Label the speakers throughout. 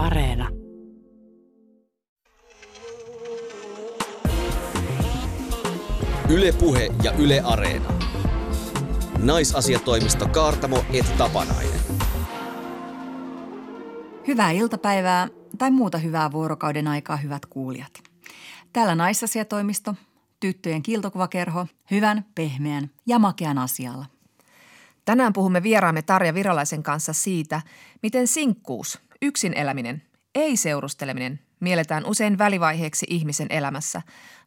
Speaker 1: Areena.
Speaker 2: Ylepuhe ja Yle Areena. Naisasiatoimisto Kaartamo et Tapanainen.
Speaker 3: Hyvää iltapäivää tai muuta hyvää vuorokauden aikaa, hyvät kuulijat. Täällä naisasiatoimisto, tyttöjen kiltokuvakerho, hyvän, pehmeän ja makean asialla.
Speaker 4: Tänään puhumme vieraamme Tarja Virolaisen kanssa siitä, miten sinkkuus, yksin eläminen, ei seurusteleminen mielletään usein välivaiheeksi ihmisen elämässä,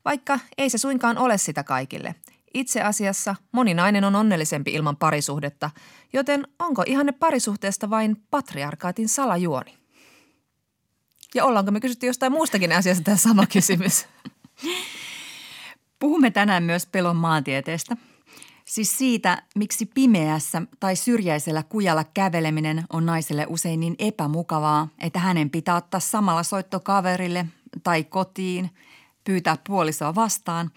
Speaker 4: vaikka ei se suinkaan ole sitä kaikille. Itse asiassa moni nainen on onnellisempi ilman parisuhdetta, joten onko ihanne parisuhteesta vain patriarkaatin salajuoni? Ja ollaanko me kysytty jostain muustakin asiasta tämä sama kysymys?
Speaker 3: Puhumme tänään myös pelon maantieteestä. Siis siitä, miksi pimeässä tai syrjäisellä kujalla käveleminen on naiselle usein niin epämukavaa, että hänen pitää ottaa samalla soitto kaverille tai kotiin, pyytää puolisoa vastaan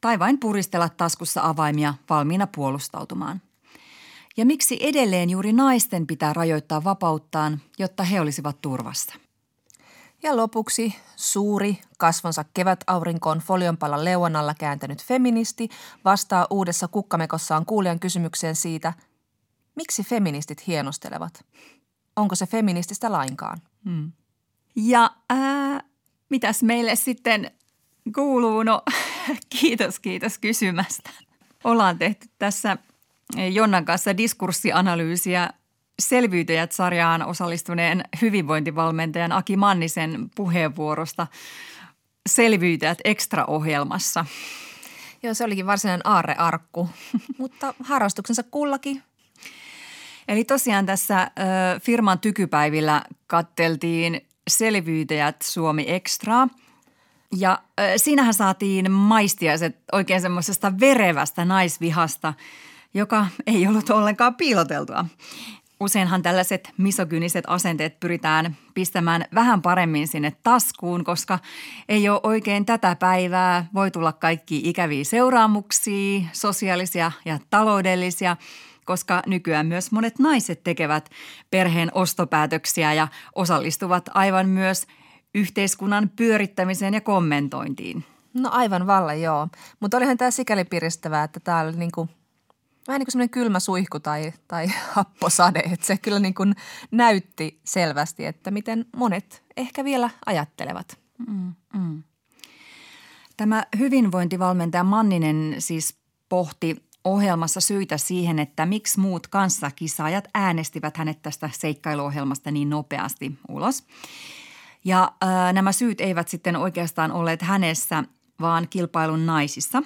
Speaker 3: tai vain puristella taskussa avaimia valmiina puolustautumaan. Ja miksi edelleen juuri naisten pitää rajoittaa vapauttaan, jotta he olisivat turvassa –
Speaker 4: ja lopuksi suuri, kasvonsa kevätaurinkoon folionpalla leuan alla kääntänyt feministi vastaa uudessa kukkamekossaan kuulijan kysymykseen siitä, miksi feministit hienostelevat. Onko se feminististä lainkaan? Hmm.
Speaker 3: Ja ää, mitäs meille sitten kuuluu? No kiitos, kiitos kysymästä. Ollaan tehty tässä Jonnan kanssa diskurssianalyysiä Selviytyjät-sarjaan osallistuneen hyvinvointivalmentajan Aki Mannisen puheenvuorosta Selviytyjät Extra-ohjelmassa.
Speaker 4: Joo, se olikin varsinainen aarrearkku, mutta harrastuksensa kullakin.
Speaker 3: Eli tosiaan tässä ö, firman tykypäivillä katteltiin Selviytyjät Suomi Extra. Ja ö, siinähän saatiin maistiaiset oikein semmoisesta verevästä naisvihasta, joka ei ollut ollenkaan piiloteltua. Useinhan tällaiset misogyniset asenteet pyritään pistämään vähän paremmin sinne taskuun, koska ei ole oikein tätä päivää. Voi tulla kaikki ikäviä seuraamuksia, sosiaalisia ja taloudellisia, koska nykyään myös monet naiset tekevät perheen ostopäätöksiä ja osallistuvat aivan myös yhteiskunnan pyörittämiseen ja kommentointiin.
Speaker 4: No aivan valla joo, mutta olihan tämä sikäli piristävää, että tämä oli niin kuin vähän niin kuin semmoinen kylmä suihku tai, tai happosade, että se kyllä niin kuin näytti selvästi, että miten monet ehkä vielä ajattelevat. Mm, mm.
Speaker 3: Tämä hyvinvointivalmentaja Manninen siis pohti ohjelmassa syitä siihen, että miksi muut kanssakisaajat äänestivät hänet tästä seikkailuohjelmasta niin nopeasti ulos. Ja äh, nämä syyt eivät sitten oikeastaan olleet hänessä, vaan kilpailun naisissa.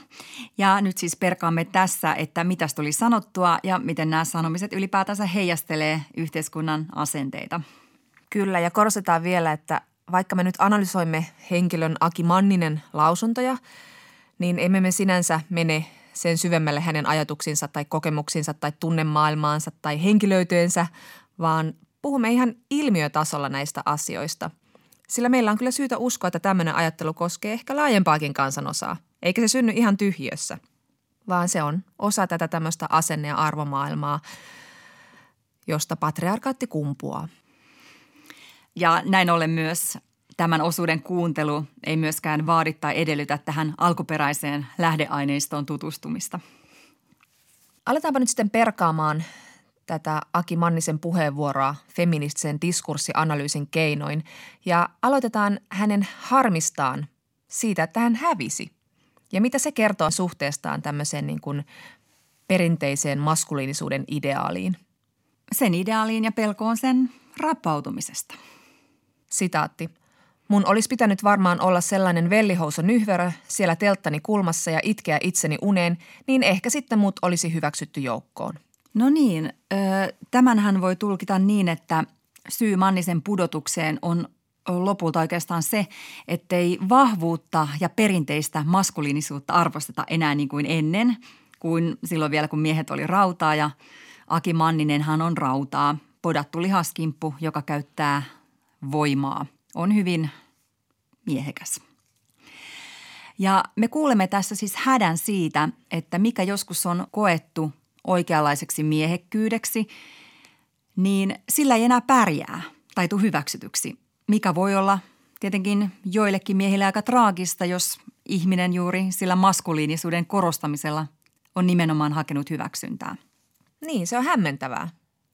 Speaker 3: Ja nyt siis perkaamme tässä, että mitä tuli sanottua ja miten nämä sanomiset ylipäätänsä heijastelee yhteiskunnan asenteita.
Speaker 4: Kyllä ja korostetaan vielä, että vaikka me nyt analysoimme henkilön Aki Manninen lausuntoja, niin emme me sinänsä mene sen syvemmälle hänen ajatuksinsa tai kokemuksinsa tai tunnemaailmaansa tai henkilöityensä, vaan puhumme ihan ilmiötasolla näistä asioista – sillä meillä on kyllä syytä uskoa, että tämmöinen ajattelu koskee ehkä laajempaakin kansanosaa, eikä se synny ihan tyhjössä, vaan se on osa tätä tämmöistä asenne- ja arvomaailmaa, josta patriarkaatti kumpuaa.
Speaker 3: Ja näin ollen myös tämän osuuden kuuntelu ei myöskään vaadi tai edellytä tähän alkuperäiseen lähdeaineistoon tutustumista.
Speaker 4: Aletaanpa nyt sitten perkaamaan tätä Aki Mannisen puheenvuoroa feministisen diskurssianalyysin keinoin ja aloitetaan hänen harmistaan siitä, että hän hävisi. Ja mitä se kertoo suhteestaan tämmöiseen niin kuin perinteiseen maskuliinisuuden ideaaliin?
Speaker 3: Sen ideaaliin ja pelkoon sen rappautumisesta.
Speaker 4: Sitaatti. Mun olisi pitänyt varmaan olla sellainen vellihousu nyhverö siellä telttani kulmassa ja itkeä itseni uneen, niin ehkä sitten mut olisi hyväksytty joukkoon –
Speaker 3: No niin, tämänhän voi tulkita niin, että syy Mannisen pudotukseen on lopulta oikeastaan se, ettei vahvuutta ja perinteistä maskuliinisuutta arvosteta enää niin kuin ennen, kuin silloin vielä kun miehet oli rautaa ja Aki Manninenhan on rautaa, podattu lihaskimppu, joka käyttää voimaa, on hyvin miehekäs. Ja me kuulemme tässä siis hädän siitä, että mikä joskus on koettu oikeanlaiseksi miehekkyydeksi, niin sillä ei enää pärjää tai tule hyväksytyksi. mikä voi olla tietenkin joillekin miehille aika traagista, jos ihminen juuri sillä maskuliinisuuden korostamisella on nimenomaan hakenut hyväksyntää.
Speaker 4: Niin, se on hämmentävää,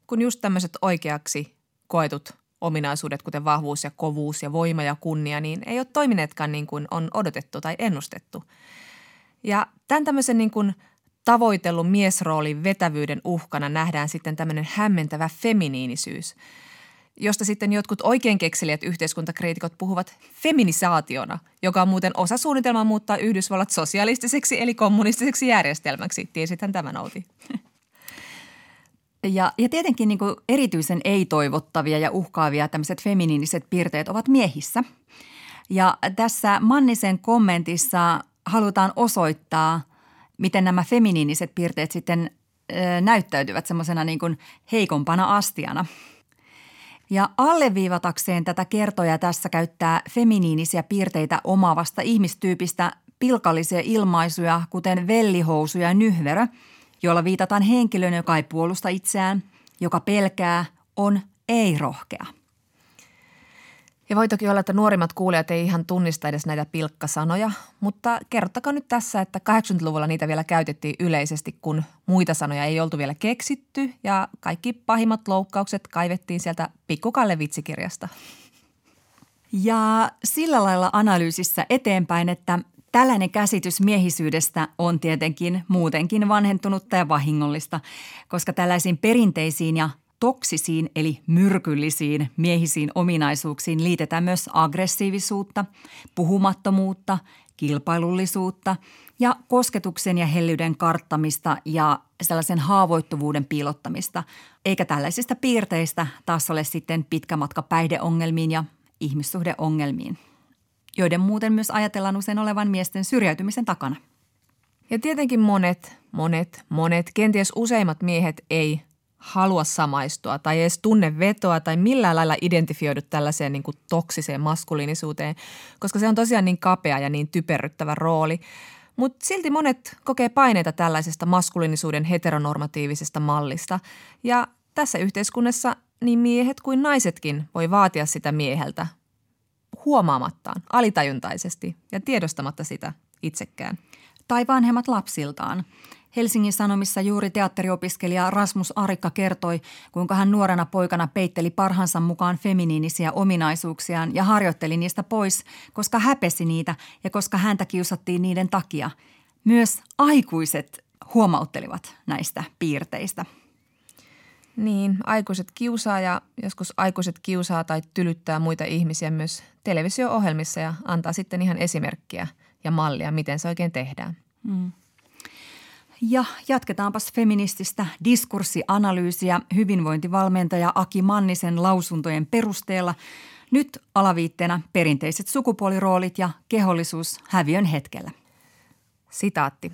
Speaker 4: kun just tämmöiset oikeaksi koetut ominaisuudet, kuten vahvuus ja kovuus ja voima ja kunnia, niin ei ole toimineetkaan niin kuin on odotettu tai ennustettu. Ja tämän tämmöisen niin kuin tavoitellun miesroolin vetävyyden uhkana nähdään sitten tämmöinen hämmentävä feminiinisyys, josta sitten jotkut oikein kekselijät yhteiskuntakriitikot puhuvat feminisaationa, joka on muuten osa suunnitelmaa muuttaa Yhdysvallat sosialistiseksi eli kommunistiseksi järjestelmäksi. Tiesithän tämän Outi?
Speaker 3: Ja, ja tietenkin niin erityisen ei-toivottavia ja uhkaavia tämmöiset feminiiniset piirteet ovat miehissä. Ja tässä Mannisen kommentissa halutaan osoittaa, miten nämä feminiiniset piirteet sitten näyttäytyvät semmoisena niin kuin heikompana astiana. Ja alleviivatakseen tätä kertoja tässä käyttää feminiinisiä piirteitä omaavasta ihmistyypistä pilkallisia ilmaisuja, kuten vellihousu ja nyhverö – jolla viitataan henkilön, joka ei puolusta itseään, joka pelkää, on ei-rohkea.
Speaker 4: Ja voi toki olla, että nuorimmat kuulijat ei ihan tunnista edes näitä pilkkasanoja, mutta kertokaa nyt tässä, että 80-luvulla niitä vielä käytettiin yleisesti, kun muita sanoja ei oltu vielä keksitty ja kaikki pahimmat loukkaukset kaivettiin sieltä Pikkukalle vitsikirjasta.
Speaker 3: Ja sillä lailla analyysissä eteenpäin, että Tällainen käsitys miehisyydestä on tietenkin muutenkin vanhentunutta ja vahingollista, koska tällaisiin perinteisiin ja toksisiin eli myrkyllisiin miehisiin ominaisuuksiin liitetään myös aggressiivisuutta, puhumattomuutta, kilpailullisuutta ja kosketuksen ja hellyyden karttamista ja sellaisen haavoittuvuuden piilottamista. Eikä tällaisista piirteistä taas ole sitten pitkä matka päihdeongelmiin ja ihmissuhdeongelmiin joiden muuten myös ajatellaan usein olevan miesten syrjäytymisen takana.
Speaker 4: Ja tietenkin monet, monet, monet, kenties useimmat miehet ei halua samaistua tai edes tunne vetoa tai millään lailla identifioidu tällaiseen niin kuin toksiseen maskuliinisuuteen, koska se on tosiaan niin kapea ja niin typerryttävä rooli. Mutta silti monet kokee paineita tällaisesta maskuliinisuuden heteronormatiivisesta mallista. Ja tässä yhteiskunnassa niin miehet kuin naisetkin voi vaatia sitä mieheltä, huomaamattaan, alitajuntaisesti ja tiedostamatta sitä itsekään.
Speaker 3: Tai vanhemmat lapsiltaan. Helsingin Sanomissa juuri teatteriopiskelija Rasmus Arikka kertoi, kuinka hän nuorena poikana peitteli parhansa mukaan feminiinisiä ominaisuuksiaan ja harjoitteli niistä pois, koska häpesi niitä ja koska häntä kiusattiin niiden takia. Myös aikuiset huomauttelivat näistä piirteistä –
Speaker 4: niin, aikuiset kiusaa ja joskus aikuiset kiusaa tai tylyttää muita ihmisiä myös televisio-ohjelmissa ja antaa sitten ihan esimerkkiä ja mallia, miten se oikein tehdään. Mm.
Speaker 3: Ja jatketaanpas feminististä diskurssianalyysiä hyvinvointivalmentaja Aki Mannisen lausuntojen perusteella. Nyt alaviitteenä perinteiset sukupuoliroolit ja kehollisuus häviön hetkellä.
Speaker 4: Sitaatti.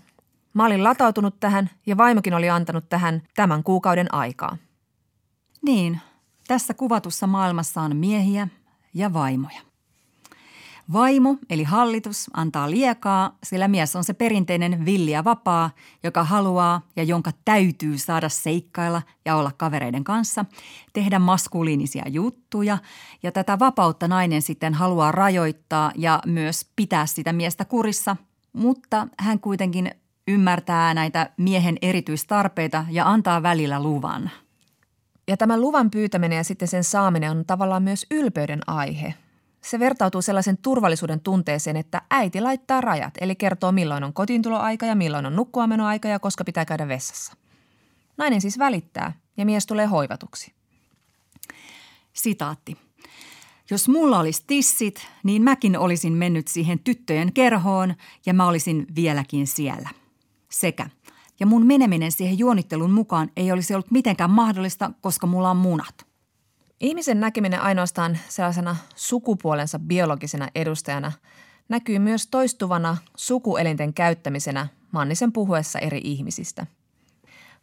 Speaker 4: Mä olin latautunut tähän ja vaimokin oli antanut tähän tämän kuukauden aikaa.
Speaker 3: Niin, tässä kuvatussa maailmassa on miehiä ja vaimoja. Vaimo eli hallitus antaa liekaa, sillä mies on se perinteinen villi ja vapaa, joka haluaa ja jonka täytyy saada seikkailla ja olla kavereiden kanssa, tehdä maskuliinisia juttuja. Ja tätä vapautta nainen sitten haluaa rajoittaa ja myös pitää sitä miestä kurissa, mutta hän kuitenkin ymmärtää näitä miehen erityistarpeita ja antaa välillä luvan –
Speaker 4: ja tämän luvan pyytäminen ja sitten sen saaminen on tavallaan myös ylpeyden aihe. Se vertautuu sellaisen turvallisuuden tunteeseen, että äiti laittaa rajat, eli kertoo milloin on kotiintuloaika ja milloin on nukkuamenoaika ja koska pitää käydä vessassa. Nainen siis välittää ja mies tulee hoivatuksi.
Speaker 3: Sitaatti. Jos mulla olisi tissit, niin mäkin olisin mennyt siihen tyttöjen kerhoon ja mä olisin vieläkin siellä. Sekä – ja mun meneminen siihen juonittelun mukaan ei olisi ollut mitenkään mahdollista, koska mulla on munat.
Speaker 4: Ihmisen näkeminen ainoastaan sellaisena sukupuolensa biologisena edustajana näkyy myös toistuvana sukuelinten käyttämisenä Mannisen puhuessa eri ihmisistä.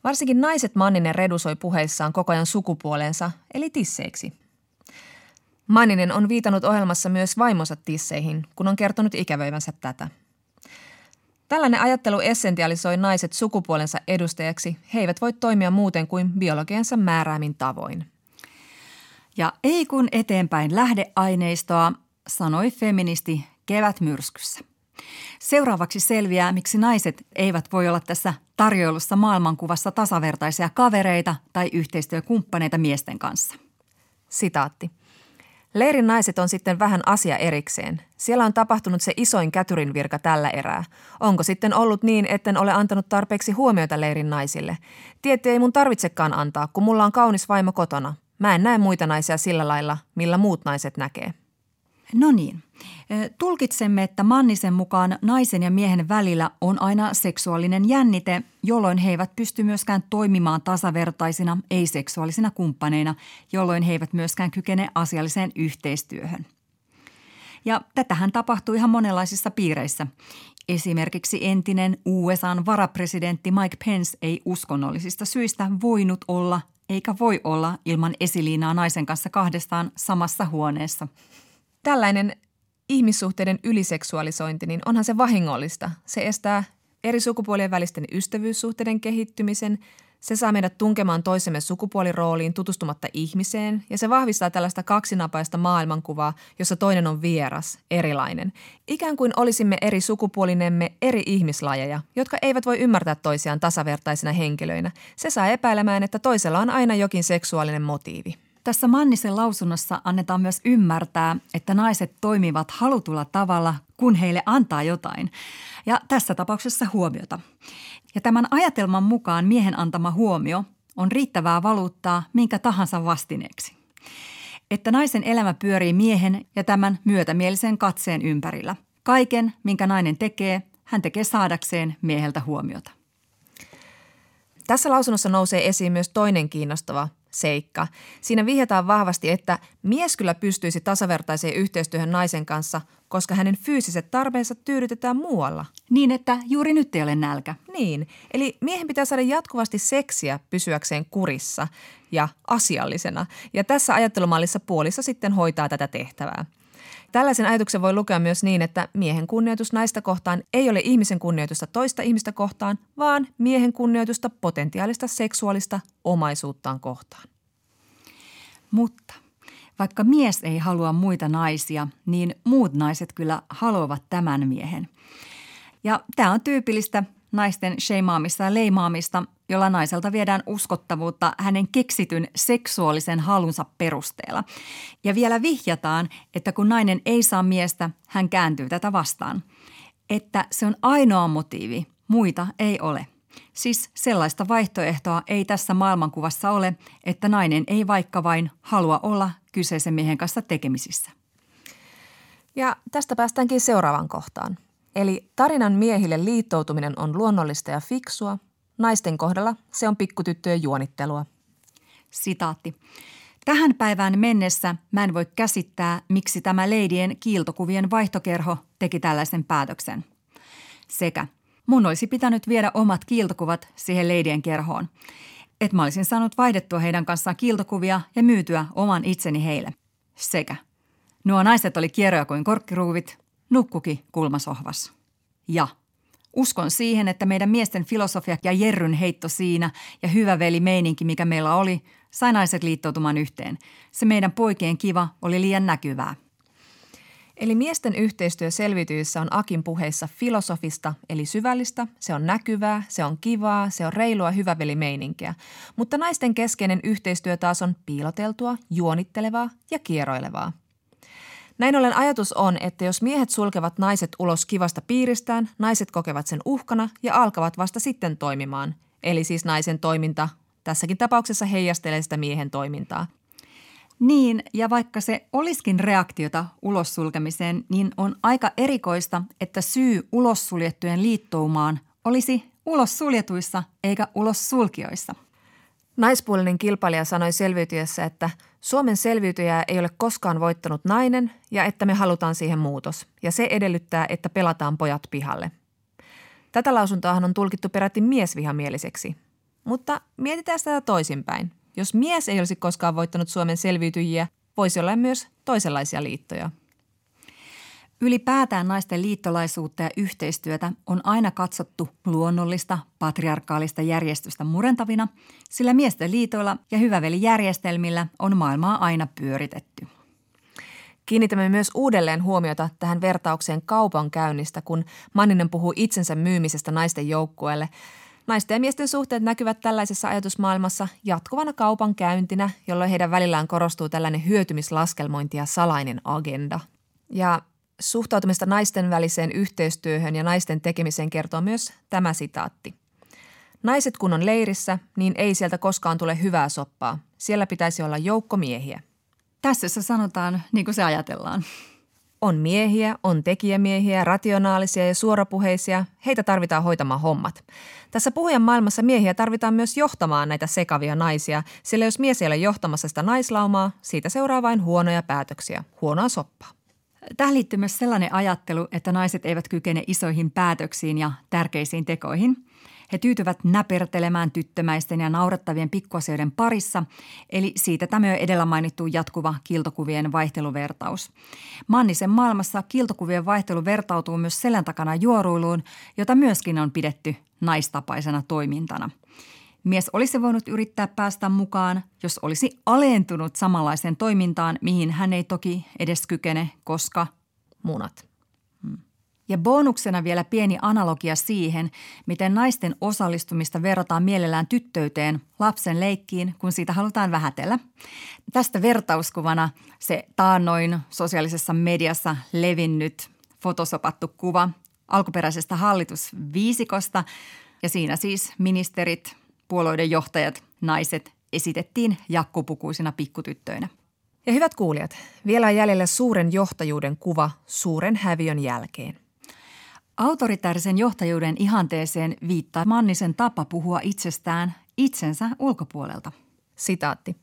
Speaker 4: Varsinkin naiset Manninen redusoi puheissaan koko ajan sukupuolensa, eli tisseiksi. Manninen on viitannut ohjelmassa myös vaimonsa tisseihin, kun on kertonut ikävöivänsä tätä – Tällainen ajattelu essentialisoi naiset sukupuolensa edustajaksi. He eivät voi toimia muuten kuin biologiansa määräämin tavoin.
Speaker 3: Ja ei kun eteenpäin lähdeaineistoa, sanoi feministi kevätmyrskyssä. Seuraavaksi selviää, miksi naiset eivät voi olla tässä tarjoilussa maailmankuvassa tasavertaisia kavereita tai yhteistyökumppaneita miesten kanssa.
Speaker 4: Sitaatti. Leirin naiset on sitten vähän asia erikseen. Siellä on tapahtunut se isoin kätyrin virka tällä erää. Onko sitten ollut niin, etten ole antanut tarpeeksi huomiota leirin naisille? Tietty ei mun tarvitsekaan antaa, kun mulla on kaunis vaimo kotona. Mä en näe muita naisia sillä lailla, millä muut naiset näkee.
Speaker 3: No niin. Tulkitsemme, että Mannisen mukaan naisen ja miehen välillä on aina seksuaalinen jännite, jolloin he eivät pysty myöskään toimimaan tasavertaisina, ei-seksuaalisina kumppaneina, jolloin he eivät myöskään kykene asialliseen yhteistyöhön. Ja tätähän tapahtuu ihan monenlaisissa piireissä. Esimerkiksi entinen USAn varapresidentti Mike Pence ei uskonnollisista syistä voinut olla eikä voi olla ilman esiliinaa naisen kanssa kahdestaan samassa huoneessa –
Speaker 4: Tällainen ihmissuhteiden yliseksuaalisointi, niin onhan se vahingollista. Se estää eri sukupuolien välisten ystävyyssuhteiden kehittymisen, se saa meidät tunkemaan toisemme sukupuolirooliin tutustumatta ihmiseen ja se vahvistaa tällaista kaksinapaista maailmankuvaa, jossa toinen on vieras, erilainen. Ikään kuin olisimme eri sukupuolinemme eri ihmislajeja, jotka eivät voi ymmärtää toisiaan tasavertaisina henkilöinä. Se saa epäilemään, että toisella on aina jokin seksuaalinen motiivi.
Speaker 3: Tässä Mannisen lausunnossa annetaan myös ymmärtää, että naiset toimivat halutulla tavalla, kun heille antaa jotain. Ja tässä tapauksessa huomiota. Ja tämän ajatelman mukaan miehen antama huomio on riittävää valuuttaa minkä tahansa vastineeksi. Että naisen elämä pyörii miehen ja tämän myötämielisen katseen ympärillä. Kaiken, minkä nainen tekee, hän tekee saadakseen mieheltä huomiota.
Speaker 4: Tässä lausunnossa nousee esiin myös toinen kiinnostava seikka. Siinä vihjataan vahvasti, että mies kyllä pystyisi tasavertaiseen yhteistyöhön naisen kanssa, koska hänen fyysiset tarpeensa tyydytetään muualla.
Speaker 3: Niin, että juuri nyt ei ole nälkä.
Speaker 4: Niin, eli miehen pitää saada jatkuvasti seksiä pysyäkseen kurissa ja asiallisena. Ja tässä ajattelumallissa puolissa sitten hoitaa tätä tehtävää. Tällaisen ajatuksen voi lukea myös niin, että miehen kunnioitus naista kohtaan ei ole ihmisen kunnioitusta toista ihmistä kohtaan, vaan miehen kunnioitusta potentiaalista seksuaalista omaisuuttaan kohtaan.
Speaker 3: Mutta vaikka mies ei halua muita naisia, niin muut naiset kyllä haluavat tämän miehen. Ja tämä on tyypillistä naisten sheimaamista ja leimaamista, jolla naiselta viedään uskottavuutta hänen keksityn seksuaalisen halunsa perusteella. Ja vielä vihjataan, että kun nainen ei saa miestä, hän kääntyy tätä vastaan. Että se on ainoa motiivi, muita ei ole. Siis sellaista vaihtoehtoa ei tässä maailmankuvassa ole, että nainen ei vaikka vain halua olla kyseisen miehen kanssa tekemisissä.
Speaker 4: Ja tästä päästäänkin seuraavaan kohtaan – Eli tarinan miehille liittoutuminen on luonnollista ja fiksua, naisten kohdalla se on pikkutyttöjen juonittelua.
Speaker 3: Sitaatti. Tähän päivään mennessä mä en voi käsittää, miksi tämä leidien kiiltokuvien vaihtokerho teki tällaisen päätöksen. Sekä mun olisi pitänyt viedä omat kiiltokuvat siihen leidien kerhoon. Että mä olisin saanut vaihdettua heidän kanssaan kiiltokuvia ja myytyä oman itseni heille. Sekä nuo naiset oli kierroja kuin korkkiruuvit, nukkuki kulmasohvassa. Ja uskon siihen, että meidän miesten filosofia ja Jerryn heitto siinä ja hyvä veli meininki, mikä meillä oli, sai naiset liittoutumaan yhteen. Se meidän poikien kiva oli liian näkyvää.
Speaker 4: Eli miesten yhteistyö selviytyissä on Akin puheissa filosofista eli syvällistä, se on näkyvää, se on kivaa, se on reilua hyvävelimeininkiä. Mutta naisten keskeinen yhteistyö taas on piiloteltua, juonittelevaa ja kieroilevaa. Näin ollen ajatus on, että jos miehet sulkevat naiset ulos kivasta piiristään, naiset kokevat sen uhkana ja alkavat vasta sitten toimimaan. Eli siis naisen toiminta tässäkin tapauksessa heijastelee sitä miehen toimintaa.
Speaker 3: Niin, ja vaikka se olisikin reaktiota ulos sulkemiseen, niin on aika erikoista, että syy ulos suljettujen liittoumaan olisi ulos suljetuissa eikä ulos sulkioissa –
Speaker 4: Naispuolinen kilpailija sanoi selviytyessä, että Suomen selviytyjää ei ole koskaan voittanut nainen ja että me halutaan siihen muutos. Ja se edellyttää, että pelataan pojat pihalle. Tätä lausuntoahan on tulkittu peräti miesvihamieliseksi. Mutta mietitään sitä toisinpäin. Jos mies ei olisi koskaan voittanut Suomen selviytyjiä, voisi olla myös toisenlaisia liittoja.
Speaker 3: Ylipäätään naisten liittolaisuutta ja yhteistyötä on aina katsottu luonnollista, patriarkaalista järjestystä murentavina, sillä miesten liitoilla ja hyvävelijärjestelmillä on maailmaa aina pyöritetty.
Speaker 4: Kiinnitämme myös uudelleen huomiota tähän vertaukseen kaupankäynnistä, kun Manninen puhuu itsensä myymisestä naisten joukkueelle. Naisten ja miesten suhteet näkyvät tällaisessa ajatusmaailmassa jatkuvana kaupankäyntinä, jolloin heidän välillään korostuu tällainen hyötymislaskelmointi ja salainen agenda. Ja suhtautumista naisten väliseen yhteistyöhön ja naisten tekemiseen kertoo myös tämä sitaatti. Naiset kun on leirissä, niin ei sieltä koskaan tule hyvää soppaa. Siellä pitäisi olla joukko miehiä.
Speaker 3: Tässä se sanotaan niin kuin se ajatellaan.
Speaker 4: On miehiä, on tekijämiehiä, rationaalisia ja suorapuheisia. Heitä tarvitaan hoitamaan hommat. Tässä puhujan maailmassa miehiä tarvitaan myös johtamaan näitä sekavia naisia, sillä jos mies ei ole johtamassa sitä naislaumaa, siitä seuraa vain huonoja päätöksiä, huonoa soppaa.
Speaker 3: Tähän liittyy myös sellainen ajattelu, että naiset eivät kykene isoihin päätöksiin ja tärkeisiin tekoihin. He tyytyvät näpertelemään tyttömäisten ja naurettavien pikkuasioiden parissa, eli siitä tämä edellä mainittu jatkuva kiltokuvien vaihteluvertaus. Mannisen maailmassa kiltokuvien vaihtelu vertautuu myös selän takana juoruiluun, jota myöskin on pidetty naistapaisena toimintana – Mies olisi voinut yrittää päästä mukaan, jos olisi alentunut samanlaiseen toimintaan, mihin hän ei toki edes kykene, koska
Speaker 4: munat.
Speaker 3: Hmm. Ja bonuksena vielä pieni analogia siihen, miten naisten osallistumista verrataan mielellään tyttöyteen, lapsen leikkiin, kun siitä halutaan vähätellä. Tästä vertauskuvana se taannoin sosiaalisessa mediassa levinnyt fotosopattu kuva alkuperäisestä hallitusviisikosta – ja siinä siis ministerit, puolueiden johtajat, naiset esitettiin jakkupukuisina pikkutyttöinä.
Speaker 4: Ja hyvät kuulijat, vielä on jäljellä suuren johtajuuden kuva suuren häviön jälkeen.
Speaker 3: Autoritaarisen johtajuuden ihanteeseen viittaa Mannisen tapa puhua itsestään itsensä ulkopuolelta.
Speaker 4: Sitaatti.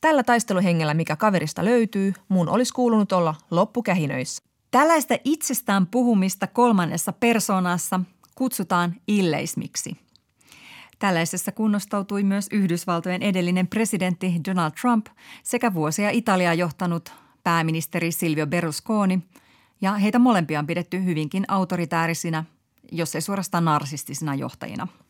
Speaker 4: Tällä taisteluhengellä, mikä kaverista löytyy, mun olisi kuulunut olla loppukähinöissä.
Speaker 3: Tällaista itsestään puhumista kolmannessa persoonassa kutsutaan illeismiksi – Tällaisessa kunnostautui myös Yhdysvaltojen edellinen presidentti Donald Trump sekä vuosia Italiaa johtanut pääministeri Silvio Berlusconi, ja heitä molempia on pidetty hyvinkin autoritäärisinä, jos ei suorastaan narsistisina johtajina –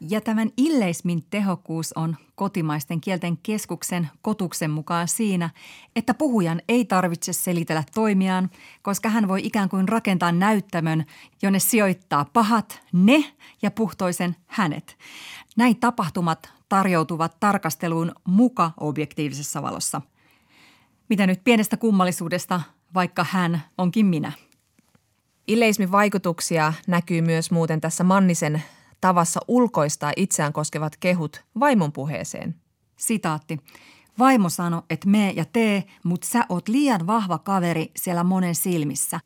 Speaker 3: ja tämän illeismin tehokkuus on kotimaisten kielten keskuksen kotuksen mukaan siinä, että puhujan ei tarvitse selitellä toimiaan, koska hän voi ikään kuin rakentaa näyttämön, jonne sijoittaa pahat ne ja puhtoisen hänet. Näin tapahtumat tarjoutuvat tarkasteluun muka objektiivisessa valossa. Mitä nyt pienestä kummallisuudesta, vaikka hän onkin minä?
Speaker 4: Illeismin vaikutuksia näkyy myös muuten tässä Mannisen tavassa ulkoistaa itseään koskevat kehut vaimon puheeseen.
Speaker 3: Sitaatti. Vaimo sanoi, että me ja tee, mutta sä oot liian vahva kaveri siellä monen silmissä.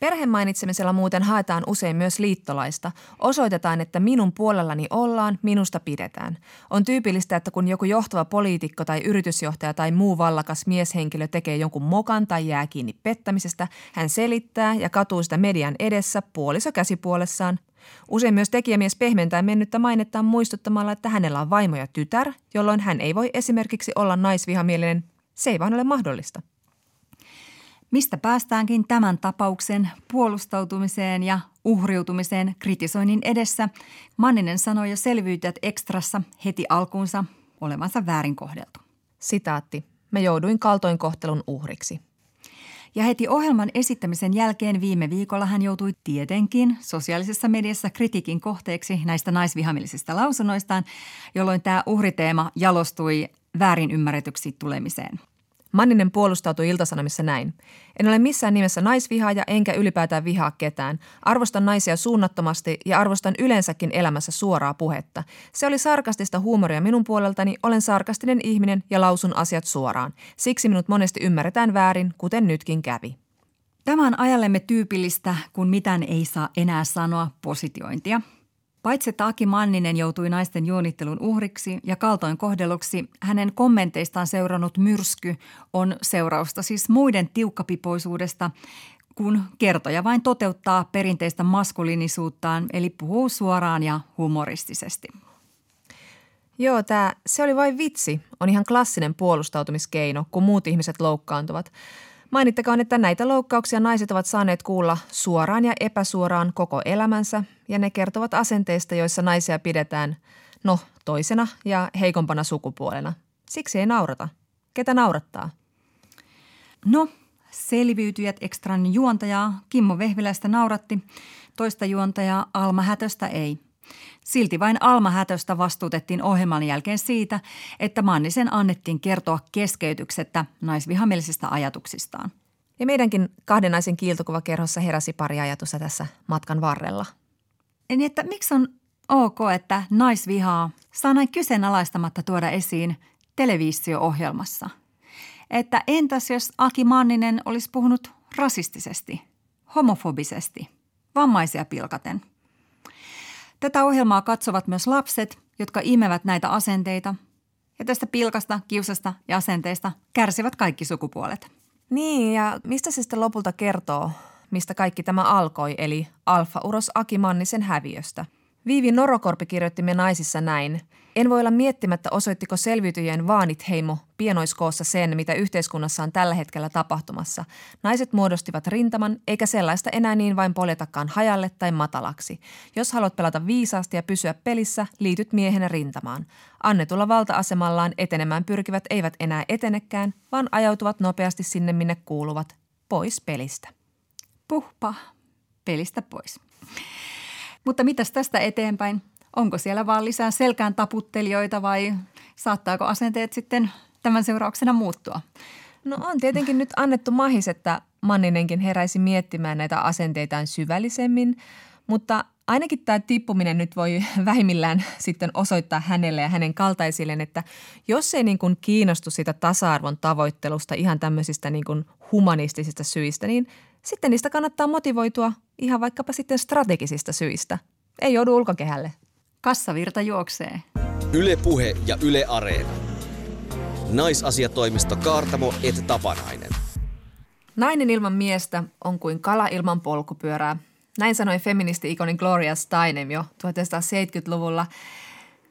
Speaker 4: Perhemainitsemisella muuten haetaan usein myös liittolaista. Osoitetaan, että minun puolellani ollaan, minusta pidetään. On tyypillistä, että kun joku johtava poliitikko tai yritysjohtaja tai muu vallakas mieshenkilö tekee jonkun mokan tai jää kiinni pettämisestä, hän selittää ja katuu sitä median edessä puoliso käsipuolessaan. Usein myös tekijämies pehmentää mennyttä mainettaan muistuttamalla, että hänellä on vaimo ja tytär, jolloin hän ei voi esimerkiksi olla naisvihamielinen. Se ei vaan ole mahdollista.
Speaker 3: Mistä päästäänkin tämän tapauksen puolustautumiseen ja uhriutumiseen kritisoinnin edessä, Manninen sanoi jo selvyytyjät ekstrassa heti alkuunsa olevansa väärin kohdeltu.
Speaker 4: Sitaatti. Me jouduin kaltoinkohtelun uhriksi.
Speaker 3: Ja heti ohjelman esittämisen jälkeen viime viikolla hän joutui tietenkin sosiaalisessa mediassa kritiikin kohteeksi näistä naisvihamillisista lausunnoistaan, jolloin tämä uhriteema jalostui väärin ymmärretyksi tulemiseen –
Speaker 4: Manninen puolustautui iltasanomissa näin. En ole missään nimessä naisvihaaja enkä ylipäätään vihaa ketään. Arvostan naisia suunnattomasti ja arvostan yleensäkin elämässä suoraa puhetta. Se oli sarkastista huumoria minun puoleltani, olen sarkastinen ihminen ja lausun asiat suoraan. Siksi minut monesti ymmärretään väärin, kuten nytkin kävi.
Speaker 3: Tämä on ajallemme tyypillistä, kun mitään ei saa enää sanoa positiointia – Paitsi että Aki Manninen joutui naisten juonittelun uhriksi ja kaltoin kohdelluksi, hänen kommenteistaan seurannut myrsky on seurausta siis muiden tiukkapipoisuudesta, kun kertoja vain toteuttaa perinteistä maskuliinisuuttaan, eli puhuu suoraan ja humoristisesti.
Speaker 4: Joo, tämä se oli vain vitsi on ihan klassinen puolustautumiskeino, kun muut ihmiset loukkaantuvat. Mainittakoon, että näitä loukkauksia naiset ovat saaneet kuulla suoraan ja epäsuoraan koko elämänsä ja ne kertovat asenteista, joissa naisia pidetään, no, toisena ja heikompana sukupuolena. Siksi ei naurata. Ketä naurattaa?
Speaker 3: No, selviytyjät ekstran juontajaa Kimmo Vehviläistä nauratti, toista juontajaa Alma Hätöstä ei. Silti vain Alma Hätöstä vastuutettiin ohjelman jälkeen siitä, että Mannisen annettiin kertoa keskeytyksettä naisvihamielisistä ajatuksistaan.
Speaker 4: Ja meidänkin kahden naisen kiiltokuvakerhossa heräsi pari ajatusta tässä matkan varrella.
Speaker 3: Niin, että miksi on ok, että naisvihaa saa näin kyseenalaistamatta tuoda esiin televisio-ohjelmassa? Että entäs jos Aki Manninen olisi puhunut rasistisesti, homofobisesti, vammaisia pilkaten – Tätä ohjelmaa katsovat myös lapset, jotka imevät näitä asenteita. Ja tästä pilkasta, kiusasta ja asenteista kärsivät kaikki sukupuolet.
Speaker 4: Niin, ja mistä se sitten lopulta kertoo, mistä kaikki tämä alkoi, eli Alfa-uros Aki Mannisen häviöstä – Viivi Norokorpi kirjoitti me naisissa näin. En voi olla miettimättä, osoittiko selviytyjien vaanit heimo pienoiskoossa sen, mitä yhteiskunnassa on tällä hetkellä tapahtumassa. Naiset muodostivat rintaman, eikä sellaista enää niin vain poljetakaan hajalle tai matalaksi. Jos haluat pelata viisaasti ja pysyä pelissä, liityt miehenä rintamaan. Annetulla valta-asemallaan etenemään pyrkivät eivät enää etenekään, vaan ajautuvat nopeasti sinne, minne kuuluvat, pois pelistä.
Speaker 3: Puhpa, pelistä pois. Mutta mitäs tästä eteenpäin? Onko siellä vaan lisää selkään taputtelijoita vai saattaako asenteet sitten tämän seurauksena muuttua?
Speaker 4: No on tietenkin nyt annettu mahis, että Manninenkin heräisi miettimään näitä asenteitaan syvällisemmin, mutta ainakin tämä tippuminen nyt voi vähimmillään sitten osoittaa hänelle ja hänen kaltaisilleen, että jos ei niin kuin kiinnostu siitä tasa-arvon tavoittelusta ihan tämmöisistä niin kuin humanistisista syistä, niin sitten niistä kannattaa motivoitua ihan vaikkapa sitten strategisista syistä. Ei joudu ulkokehälle.
Speaker 3: Kassavirta juoksee.
Speaker 2: Yle Puhe ja Yle Areena. Naisasiatoimisto Kaartamo et Tapanainen.
Speaker 4: Nainen ilman miestä on kuin kala ilman polkupyörää. Näin sanoi feministi-ikoni Gloria Steinem jo 1970-luvulla.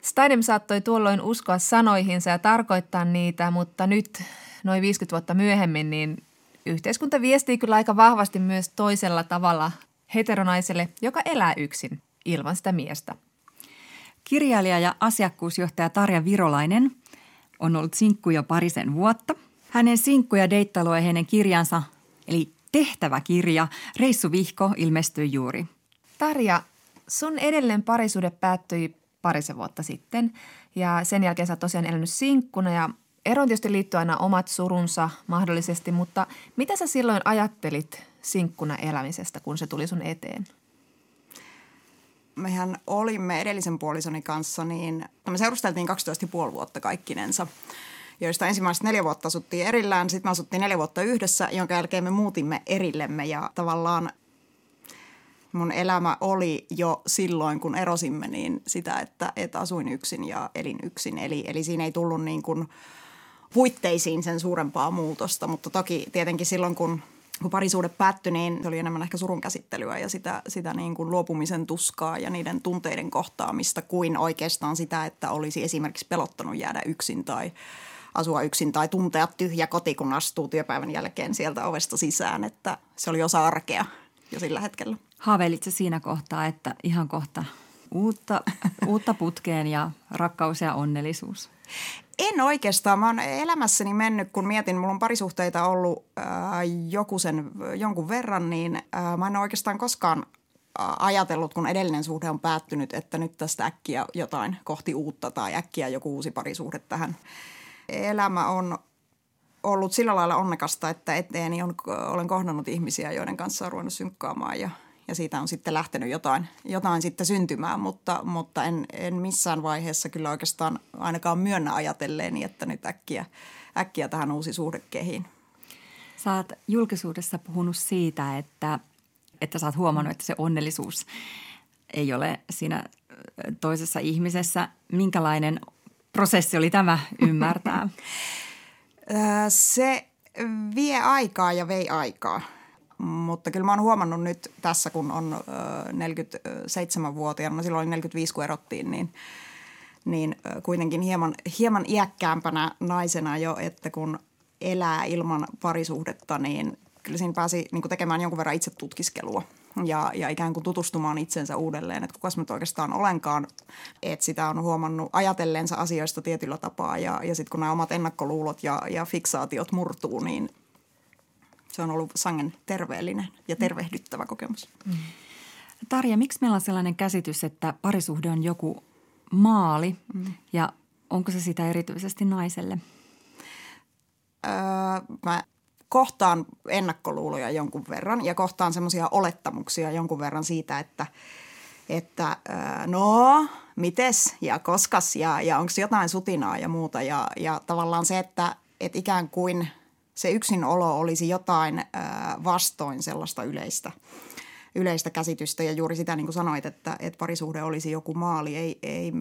Speaker 4: Steinem saattoi tuolloin uskoa sanoihinsa ja tarkoittaa niitä, mutta nyt noin 50 vuotta myöhemmin, niin yhteiskunta viestii kyllä aika vahvasti myös toisella tavalla heteronaiselle, joka elää yksin ilman sitä miestä.
Speaker 3: Kirjailija ja asiakkuusjohtaja Tarja Virolainen on ollut sinkku jo parisen vuotta. Hänen sinkku ja deittailu ja hänen kirjansa, eli tehtäväkirja Reissuvihko ilmestyi juuri.
Speaker 4: Tarja, sun edelleen parisuhde päättyi parisen vuotta sitten ja sen jälkeen sä oot tosiaan elänyt sinkkuna ja Eroon tietysti liittyy aina omat surunsa mahdollisesti, mutta mitä sä silloin ajattelit sinkkuna elämisestä, kun se tuli sun eteen?
Speaker 1: Mehän olimme edellisen puolisoni kanssa, niin me seurusteltiin 12,5 vuotta kaikkinensa joista ensimmäiset neljä vuotta asuttiin erillään, sitten me asuttiin neljä vuotta yhdessä, jonka jälkeen me muutimme erillemme ja tavallaan mun elämä oli jo silloin, kun erosimme, niin sitä, että, että asuin yksin ja elin yksin. Eli, eli siinä ei tullut niin kuin – puitteisiin sen suurempaa muutosta, mutta toki tietenkin silloin, kun kun parisuude päättyi, niin se oli enemmän ehkä surun käsittelyä ja sitä, sitä niin kuin luopumisen tuskaa ja niiden tunteiden kohtaamista kuin oikeastaan sitä, että olisi esimerkiksi pelottanut jäädä yksin tai asua yksin tai tuntea tyhjä koti, kun astuu työpäivän jälkeen sieltä ovesta sisään, että se oli osa arkea jo sillä hetkellä.
Speaker 3: Haaveilitko siinä kohtaa, että ihan kohta uutta, uutta putkeen ja rakkaus ja onnellisuus?
Speaker 1: En oikeastaan. Mä oon elämässäni mennyt, kun mietin, mulla on parisuhteita ollut äh, joku sen, jonkun verran, niin äh, mä en oikeastaan koskaan äh, ajatellut, kun edellinen suhde on päättynyt, että nyt tästä äkkiä jotain kohti uutta tai äkkiä joku uusi parisuhde tähän. Elämä on ollut sillä lailla onnekasta, että eteeni on, olen kohdannut ihmisiä, joiden kanssa on ruvennut synkkaamaan ja – ja siitä on sitten lähtenyt jotain, jotain sitten syntymään, mutta, mutta en, en missään vaiheessa kyllä oikeastaan ainakaan myönnä ajatelleeni, että nyt äkkiä, äkkiä tähän uusi suhde kehiin.
Speaker 3: Sä oot julkisuudessa puhunut siitä, että, että sä oot huomannut, että se onnellisuus ei ole siinä toisessa ihmisessä. Minkälainen prosessi oli tämä ymmärtää?
Speaker 1: Se vie aikaa ja vei aikaa. Mutta kyllä mä oon huomannut nyt tässä, kun on 47-vuotiaana, silloin oli 45, kun erottiin, niin, niin kuitenkin hieman, hieman iäkkäämpänä naisena jo, että kun elää ilman parisuhdetta, niin kyllä siinä pääsi niin tekemään jonkun verran itse tutkiskelua ja, ja ikään kuin tutustumaan itsensä uudelleen, että kuka mä oikeastaan olenkaan, että sitä on huomannut ajatelleensa asioista tietyllä tapaa ja, ja sitten kun nämä omat ennakkoluulot ja, ja fiksaatiot murtuu, niin se on ollut sangen terveellinen ja tervehdyttävä kokemus. Mm.
Speaker 3: Tarja, miksi meillä on sellainen käsitys, että parisuhde on joku maali mm. ja onko se sitä erityisesti naiselle?
Speaker 1: Öö, mä kohtaan ennakkoluuloja jonkun verran ja kohtaan semmoisia olettamuksia jonkun verran siitä, että, että no, mites ja koskas ja, ja onko jotain sutinaa ja muuta. Ja, ja tavallaan se, että, että ikään kuin se yksinolo olisi jotain vastoin sellaista yleistä yleistä käsitystä ja juuri sitä niin kuin sanoit, että, että parisuhde olisi joku maali. Ei, ei,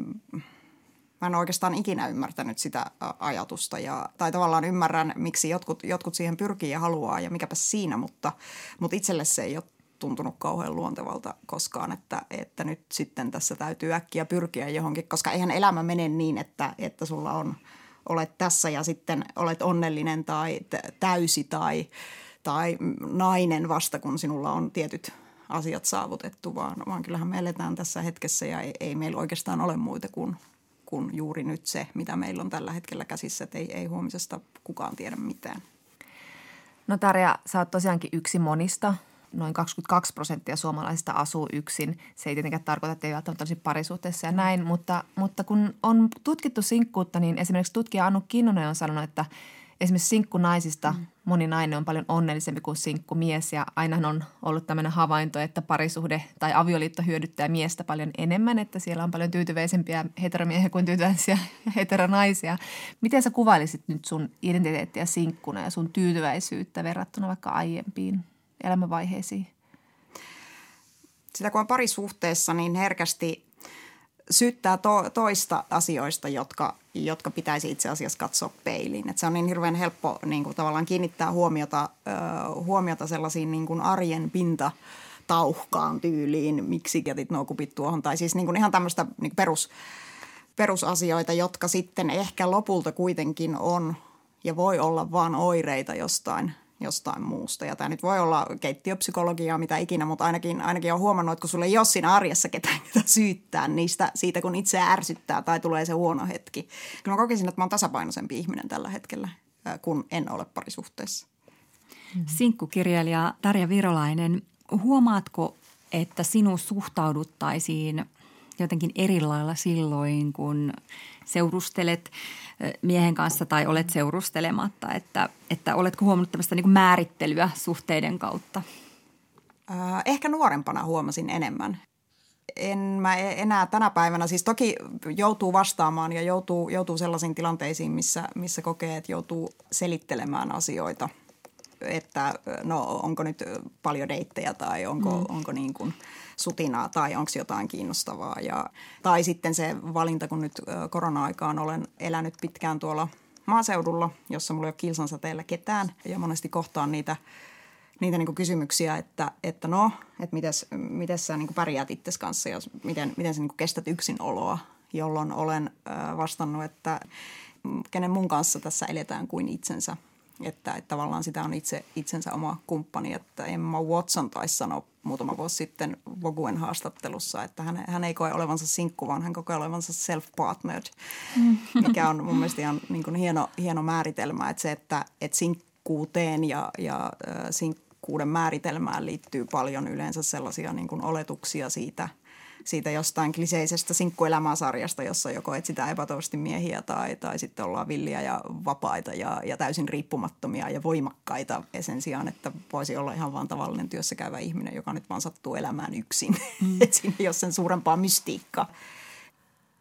Speaker 1: mä en oikeastaan ikinä ymmärtänyt sitä ajatusta ja, tai tavallaan ymmärrän, miksi jotkut, jotkut siihen pyrkii ja haluaa ja mikäpä siinä, mutta, mutta itselle se ei ole tuntunut kauhean luontevalta koskaan, että, että nyt sitten tässä täytyy äkkiä pyrkiä johonkin, koska eihän elämä mene niin, että, että sulla on, olet tässä ja sitten olet onnellinen tai täysi tai, tai nainen vasta, kun sinulla on tietyt asiat saavutettu, vaan, vaan kyllähän me eletään tässä hetkessä ja ei, ei meillä oikeastaan ole muita kuin kuin juuri nyt se, mitä meillä on tällä hetkellä käsissä, että ei, ei huomisesta kukaan tiedä mitään.
Speaker 4: No Tarja, sä oot tosiaankin yksi monista. Noin 22 prosenttia suomalaisista asuu yksin. Se ei tietenkään tarkoita, että ei välttämättä olisi parisuhteessa ja näin, mutta, mutta kun on tutkittu sinkkuutta, niin esimerkiksi tutkija Anu Kinnunen on sanonut, että – esimerkiksi sinkkunaisista mm. moni nainen on paljon onnellisempi kuin sinkkumies ja aina on ollut tämmöinen havainto, että parisuhde tai avioliitto hyödyttää miestä paljon enemmän, että siellä on paljon tyytyväisempiä heteromiehiä kuin tyytyväisiä heteronaisia. Miten sä kuvailisit nyt sun identiteettiä sinkkuna ja sun tyytyväisyyttä verrattuna vaikka aiempiin elämänvaiheisiin?
Speaker 1: Sitä kun on parisuhteessa, niin herkästi syyttää to, toista asioista, jotka, jotka pitäisi itse asiassa katsoa peiliin. Et se on niin hirveän helppo niin kuin tavallaan kiinnittää huomiota, ö, huomiota sellaisiin niin kuin arjen pinta tauhkaan tyyliin, miksi jätit nuo kupit tuohon. Tai siis niin kuin ihan tämmöistä niin perus, perusasioita, jotka sitten ehkä lopulta kuitenkin on ja voi olla vain oireita jostain jostain muusta. Ja tämä nyt voi olla keittiöpsykologiaa, mitä ikinä, mutta ainakin, ainakin on huomannut, että kun sulle ei ole siinä arjessa ketään, ketä syyttää niistä, siitä, kun itse ärsyttää tai tulee se huono hetki. Kyllä mä kokisin, että mä oon tasapainoisempi ihminen tällä hetkellä, kun en ole parisuhteessa.
Speaker 3: Sinkkukirjailija Tarja Virolainen, huomaatko, että sinun suhtauduttaisiin jotenkin eri lailla silloin, kun seurustelet miehen kanssa tai olet seurustelematta, että, että oletko huomannut tämmöistä niin määrittelyä suhteiden kautta?
Speaker 1: Ehkä nuorempana huomasin enemmän. En mä e-, enää tänä päivänä, siis toki joutuu vastaamaan ja joutuu, joutuu sellaisiin tilanteisiin, missä, missä kokee, että joutuu selittelemään asioita – että no onko nyt paljon deittejä tai onko, mm. onko niin kuin sutinaa tai onko jotain kiinnostavaa. Ja, tai sitten se valinta, kun nyt korona-aikaan olen elänyt pitkään tuolla maaseudulla, jossa mulla ei ole kilsansateella ketään ja monesti kohtaan niitä niitä niin kysymyksiä, että, että no, että mites, mites sä niin pärjäät itsesi kanssa ja miten, miten sä niin kestät oloa, jolloin olen vastannut, että kenen mun kanssa tässä eletään kuin itsensä – että, että tavallaan sitä on itse itsensä oma kumppani, että Emma Watson taisi sanoa muutama vuosi sitten Voguen haastattelussa, että hän, hän ei koe olevansa sinkku, vaan hän kokee olevansa self-partnered, mm. mikä on mun mielestä ihan niin kuin hieno, hieno määritelmä, että se, että, että sinkkuuteen ja, ja äh, sinkkuuden määritelmään liittyy paljon yleensä sellaisia niin kuin oletuksia siitä – siitä jostain kliseisestä sinkkuelämäsarjasta, jossa joko etsitään epätoivosti miehiä tai, tai sitten ollaan villiä ja vapaita ja, ja täysin riippumattomia ja voimakkaita sen sijaan, että voisi olla ihan vaan tavallinen työssä käyvä ihminen, joka nyt vaan sattuu elämään yksin. Mm. että siinä ei ole sen suurempaa mystiikkaa.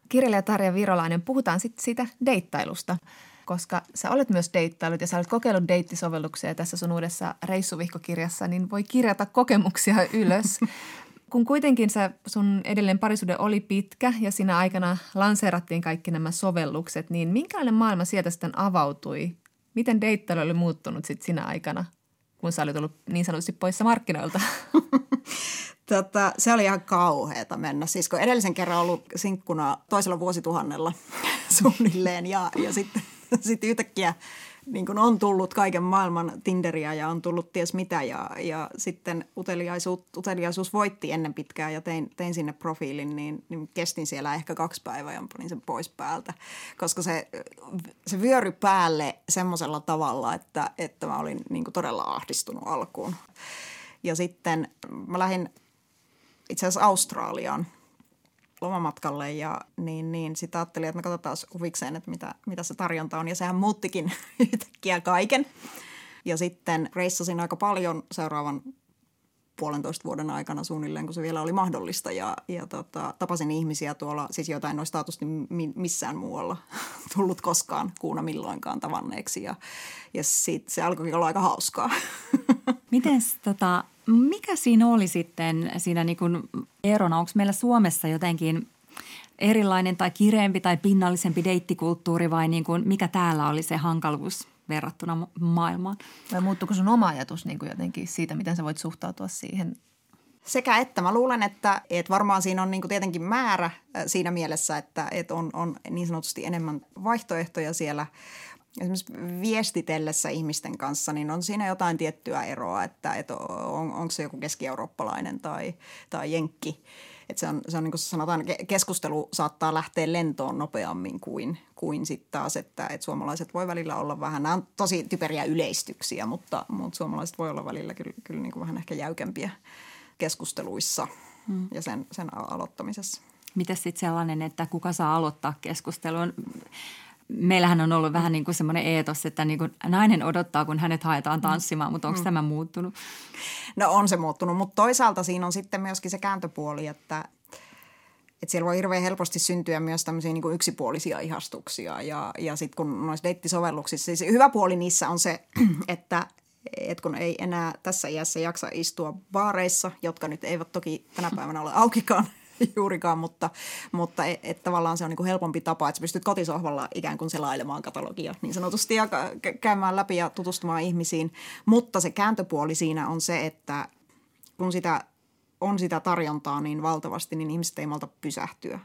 Speaker 4: Kirjailija Tarja Virolainen, puhutaan sitten siitä deittailusta koska sä olet myös deittailut ja sä olet kokeillut deittisovelluksia tässä sun uudessa reissuvihkokirjassa, niin voi kirjata kokemuksia ylös. kun kuitenkin sä, sun edelleen parisuuden oli pitkä ja siinä aikana lanseerattiin kaikki nämä sovellukset, niin minkälainen maailma sieltä sitten avautui? Miten deittailu oli muuttunut sitten siinä aikana, kun sä olit ollut niin sanotusti poissa markkinoilta?
Speaker 1: Tota, se oli ihan kauheata mennä. Siis kun edellisen kerran ollut sinkkuna toisella vuosituhannella suunnilleen ja, ja sitten, sitten yhtäkkiä niin kuin on tullut kaiken maailman Tinderiä ja on tullut ties mitä ja, ja sitten uteliaisuus, uteliaisuus voitti ennen pitkään ja tein, tein sinne profiilin, niin, niin kestin siellä ehkä kaksi päivää ja panin sen pois päältä, koska se, se vyöry päälle semmoisella tavalla, että, että mä olin niin todella ahdistunut alkuun. Ja sitten mä lähdin itse asiassa Australiaan lomamatkalle ja niin, niin sitten ajattelin, että me katsotaan huvikseen, että mitä, mitä se tarjonta on. Ja sehän muuttikin yhtäkkiä kaiken. Ja sitten reissasin aika paljon seuraavan puolentoista vuoden aikana suunnilleen, kun se vielä oli mahdollista. Ja, ja tota, tapasin ihmisiä tuolla, siis jotain noista taatusti missään muualla tullut koskaan kuuna milloinkaan tavanneeksi. Ja, ja sitten se alkoi olla aika hauskaa.
Speaker 3: Miten tota, mikä siinä oli sitten siinä niin kuin erona? Onko meillä Suomessa jotenkin erilainen tai kireempi tai pinnallisempi deittikulttuuri vai niin kuin, mikä täällä oli se hankaluus verrattuna maailmaan?
Speaker 4: Vai muuttuuko sun oma ajatus niin kuin jotenkin siitä, miten sä voit suhtautua siihen
Speaker 1: sekä että. Mä luulen, että, että varmaan siinä on niin kuin tietenkin määrä äh, siinä mielessä, että, että on, on niin sanotusti enemmän vaihtoehtoja siellä esimerkiksi viestitellessä ihmisten kanssa, niin on siinä jotain tiettyä eroa, että, että on, onko se joku keski-eurooppalainen tai, tai jenkki. Että se on, se on niin kuin sanotaan, keskustelu saattaa lähteä lentoon nopeammin kuin, kuin sitten taas, että, että suomalaiset voi välillä olla vähän, nämä on tosi typeriä yleistyksiä, mutta, mutta suomalaiset voi olla välillä kyllä, kyllä niin kuin vähän ehkä jäykempiä keskusteluissa hmm. ja sen, sen aloittamisessa.
Speaker 3: Miten sitten sellainen, että kuka saa aloittaa keskustelun? Meillähän on ollut vähän niin kuin semmoinen eetos, että niin kuin nainen odottaa, kun hänet haetaan tanssimaan, mutta onko mm. tämä muuttunut?
Speaker 1: No on se muuttunut, mutta toisaalta siinä on sitten myöskin se kääntöpuoli, että, että siellä voi hirveän helposti syntyä myös tämmöisiä niin kuin yksipuolisia ihastuksia. Ja, ja sitten kun noissa deittisovelluksissa, siis hyvä puoli niissä on se, että et kun ei enää tässä iässä jaksa istua baareissa, jotka nyt eivät toki tänä päivänä ole aukikaan – juurikaan, mutta, mutta et, et tavallaan se on niin helpompi tapa, että sä pystyt kotisohvalla ikään kuin selailemaan katalogia niin sanotusti ja käymään läpi ja tutustumaan ihmisiin. Mutta se kääntöpuoli siinä on se, että kun sitä on sitä tarjontaa niin valtavasti, niin ihmiset ei malta pysähtyä.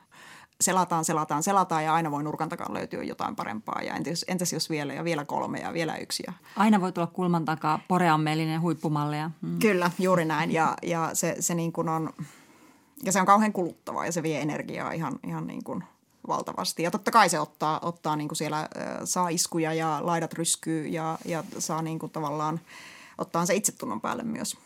Speaker 1: Selataan, selataan, selataan ja aina voi nurkan takaa löytyä jotain parempaa. Ja entäs, entäs jos vielä ja vielä kolme ja vielä yksi. Ja...
Speaker 3: Aina voi tulla kulman takaa poreammellinen huippumalleja.
Speaker 1: Mm. Kyllä, juuri näin. Ja, ja se, se niin kuin on, ja se on kauhean kuluttavaa ja se vie energiaa ihan, ihan niin kuin valtavasti. Ja totta kai se ottaa, ottaa niin kuin siellä, äh, saa iskuja ja laidat ryskyy ja, ja saa niin kuin tavallaan ottaa se itsetunnon päälle myös.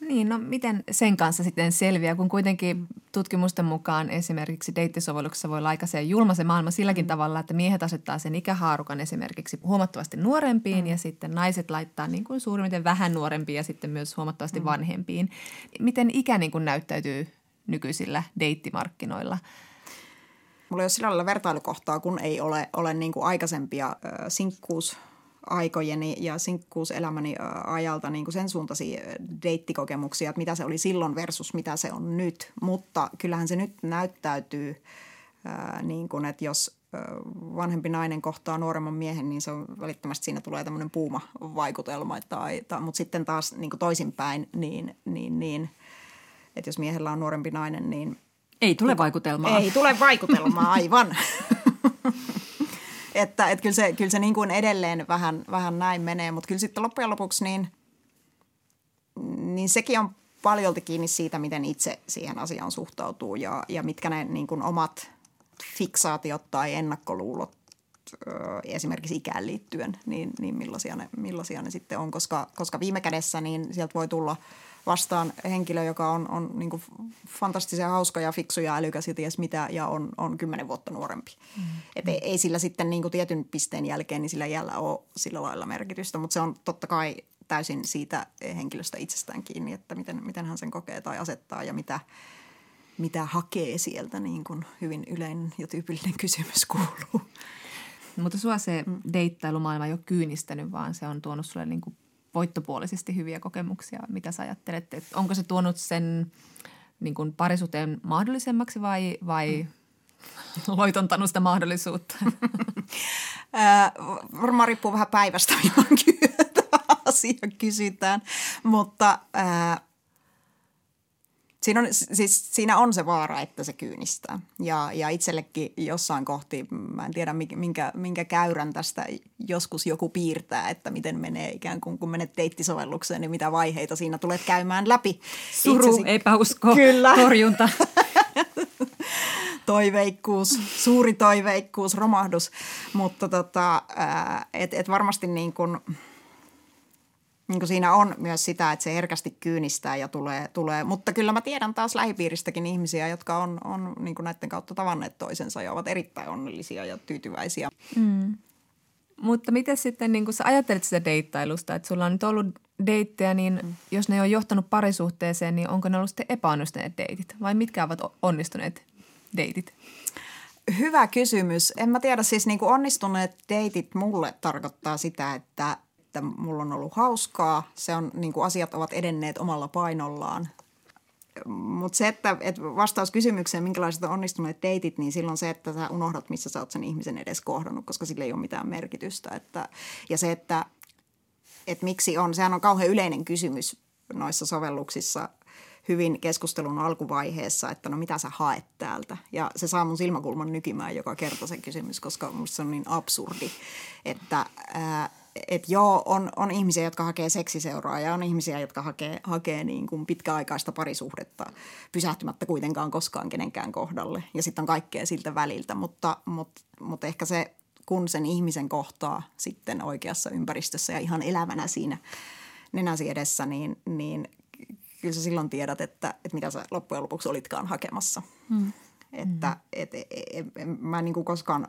Speaker 4: Niin, no miten sen kanssa sitten selviää, kun kuitenkin tutkimusten mukaan esimerkiksi deittisovelluksessa voi olla aika julma se maailma silläkin mm. tavalla, että miehet asettaa sen ikähaarukan esimerkiksi huomattavasti nuorempiin mm. ja sitten naiset laittaa niin kuin suurimmiten vähän nuorempiin ja sitten myös huomattavasti mm. vanhempiin. Miten ikä niin kuin näyttäytyy nykyisillä deittimarkkinoilla?
Speaker 1: Mulla ei ole sillä lailla vertailukohtaa, kun ei ole, ole niin kuin aikaisempia äh, sinkkuus aikojeni ja sinkkuuselämäni ajalta niin kuin sen suuntaisia deittikokemuksia, että mitä se oli silloin versus mitä se on nyt. Mutta kyllähän se nyt näyttäytyy ää, niin kuin, että jos vanhempi nainen kohtaa nuoremman miehen, niin se on välittömästi siinä tulee tämmöinen puuma-vaikutelma. Tai, tai, mutta sitten taas niin kuin toisinpäin, niin, niin, niin – että jos miehellä on nuorempi nainen, niin...
Speaker 3: Ei tule vaikutelmaa.
Speaker 1: Ei tule vaikutelmaa, aivan. että, että kyllä se, kyllä se niin kuin edelleen vähän, vähän näin menee, mutta kyllä sitten loppujen lopuksi niin, niin sekin on paljolti kiinni siitä, miten itse siihen asiaan suhtautuu ja, ja mitkä ne niin kuin omat fiksaatiot tai ennakkoluulot esimerkiksi ikään liittyen, niin, niin millaisia, ne, millaisia ne sitten on, koska, koska viime kädessä niin sieltä voi tulla – vastaan henkilö, joka on, on niin kuin fantastisen hauska ja fiksu ja älykäs ja ties mitä ja on, on kymmenen vuotta nuorempi. Mm. Et ei, ei sillä sitten niin kuin tietyn pisteen jälkeen, niin sillä jällä ole sillä lailla merkitystä, mutta se on totta kai täysin siitä henkilöstä itsestään kiinni, että miten, miten hän sen kokee tai asettaa ja mitä, mitä hakee sieltä, niin kuin hyvin yleinen ja tyypillinen kysymys kuuluu.
Speaker 4: Mutta sua se mm. deittailumaailma ei ole kyynistänyt, vaan se on tuonut sulle niin kuin voittopuolisesti hyviä kokemuksia. Mitä sä ajattelet, että onko se tuonut sen niin kuin parisuteen mahdollisemmaksi vai, vai mm. loitontanut sitä mahdollisuutta?
Speaker 1: varmaan riippuu vähän päivästä, milloin asia kysytään, mutta ää, Siinä on, siis siinä on se vaara, että se kyynistää. Ja, ja itsellekin jossain kohti, mä en tiedä minkä, minkä käyrän tästä joskus joku piirtää, että miten menee ikään kuin kun menet deittisovellukseen, niin mitä vaiheita siinä tulet käymään läpi.
Speaker 3: Suru, Itsesi... epäusko, Kyllä. torjunta.
Speaker 1: toiveikkuus, suuri toiveikkuus, romahdus. Mutta tota, et, et varmasti niin kuin – niin kuin siinä on myös sitä, että se herkästi kyynistää ja tulee, tulee. Mutta kyllä mä tiedän taas lähipiiristäkin ihmisiä, jotka on, on niin kuin näiden kautta tavanneet toisensa ja ovat erittäin onnellisia ja tyytyväisiä. Mm.
Speaker 4: Mutta miten sitten, niin kun sä ajattelet sitä deittailusta, että sulla on nyt ollut deittejä, niin mm. jos ne on johtanut parisuhteeseen, niin onko ne ollut sitten epäonnistuneet deitit vai mitkä ovat onnistuneet deitit?
Speaker 1: Hyvä kysymys. En mä tiedä, siis niin kuin onnistuneet deitit mulle tarkoittaa sitä, että että mulla on ollut hauskaa. Se on, niin kuin asiat ovat edenneet omalla painollaan. Mutta se, että, että vastaus kysymykseen, minkälaiset on onnistuneet deitit, niin silloin se, että sä unohdat, missä sä oot sen ihmisen edes kohdannut, koska sillä ei ole mitään merkitystä. Että, ja se, että, että miksi on, sehän on kauhean yleinen kysymys noissa sovelluksissa hyvin keskustelun alkuvaiheessa, että no mitä sä haet täältä. Ja se saa mun silmäkulman nykimään joka kerta se kysymys, koska musta se on niin absurdi, että ää, – että joo, on, on ihmisiä, jotka hakee seksiseuraa ja on ihmisiä, jotka hakee, hakee niin kuin pitkäaikaista parisuhdetta pysähtymättä kuitenkaan koskaan kenenkään kohdalle. Ja sitten on kaikkea siltä väliltä, mutta, mutta, mutta ehkä se, kun sen ihmisen kohtaa sitten oikeassa ympäristössä ja ihan elävänä siinä nenäsi edessä, niin, niin kyllä sä silloin tiedät, että, että mitä sä loppujen lopuksi olitkaan hakemassa. Hmm. Että et, et, et, et, mä en niin kuin koskaan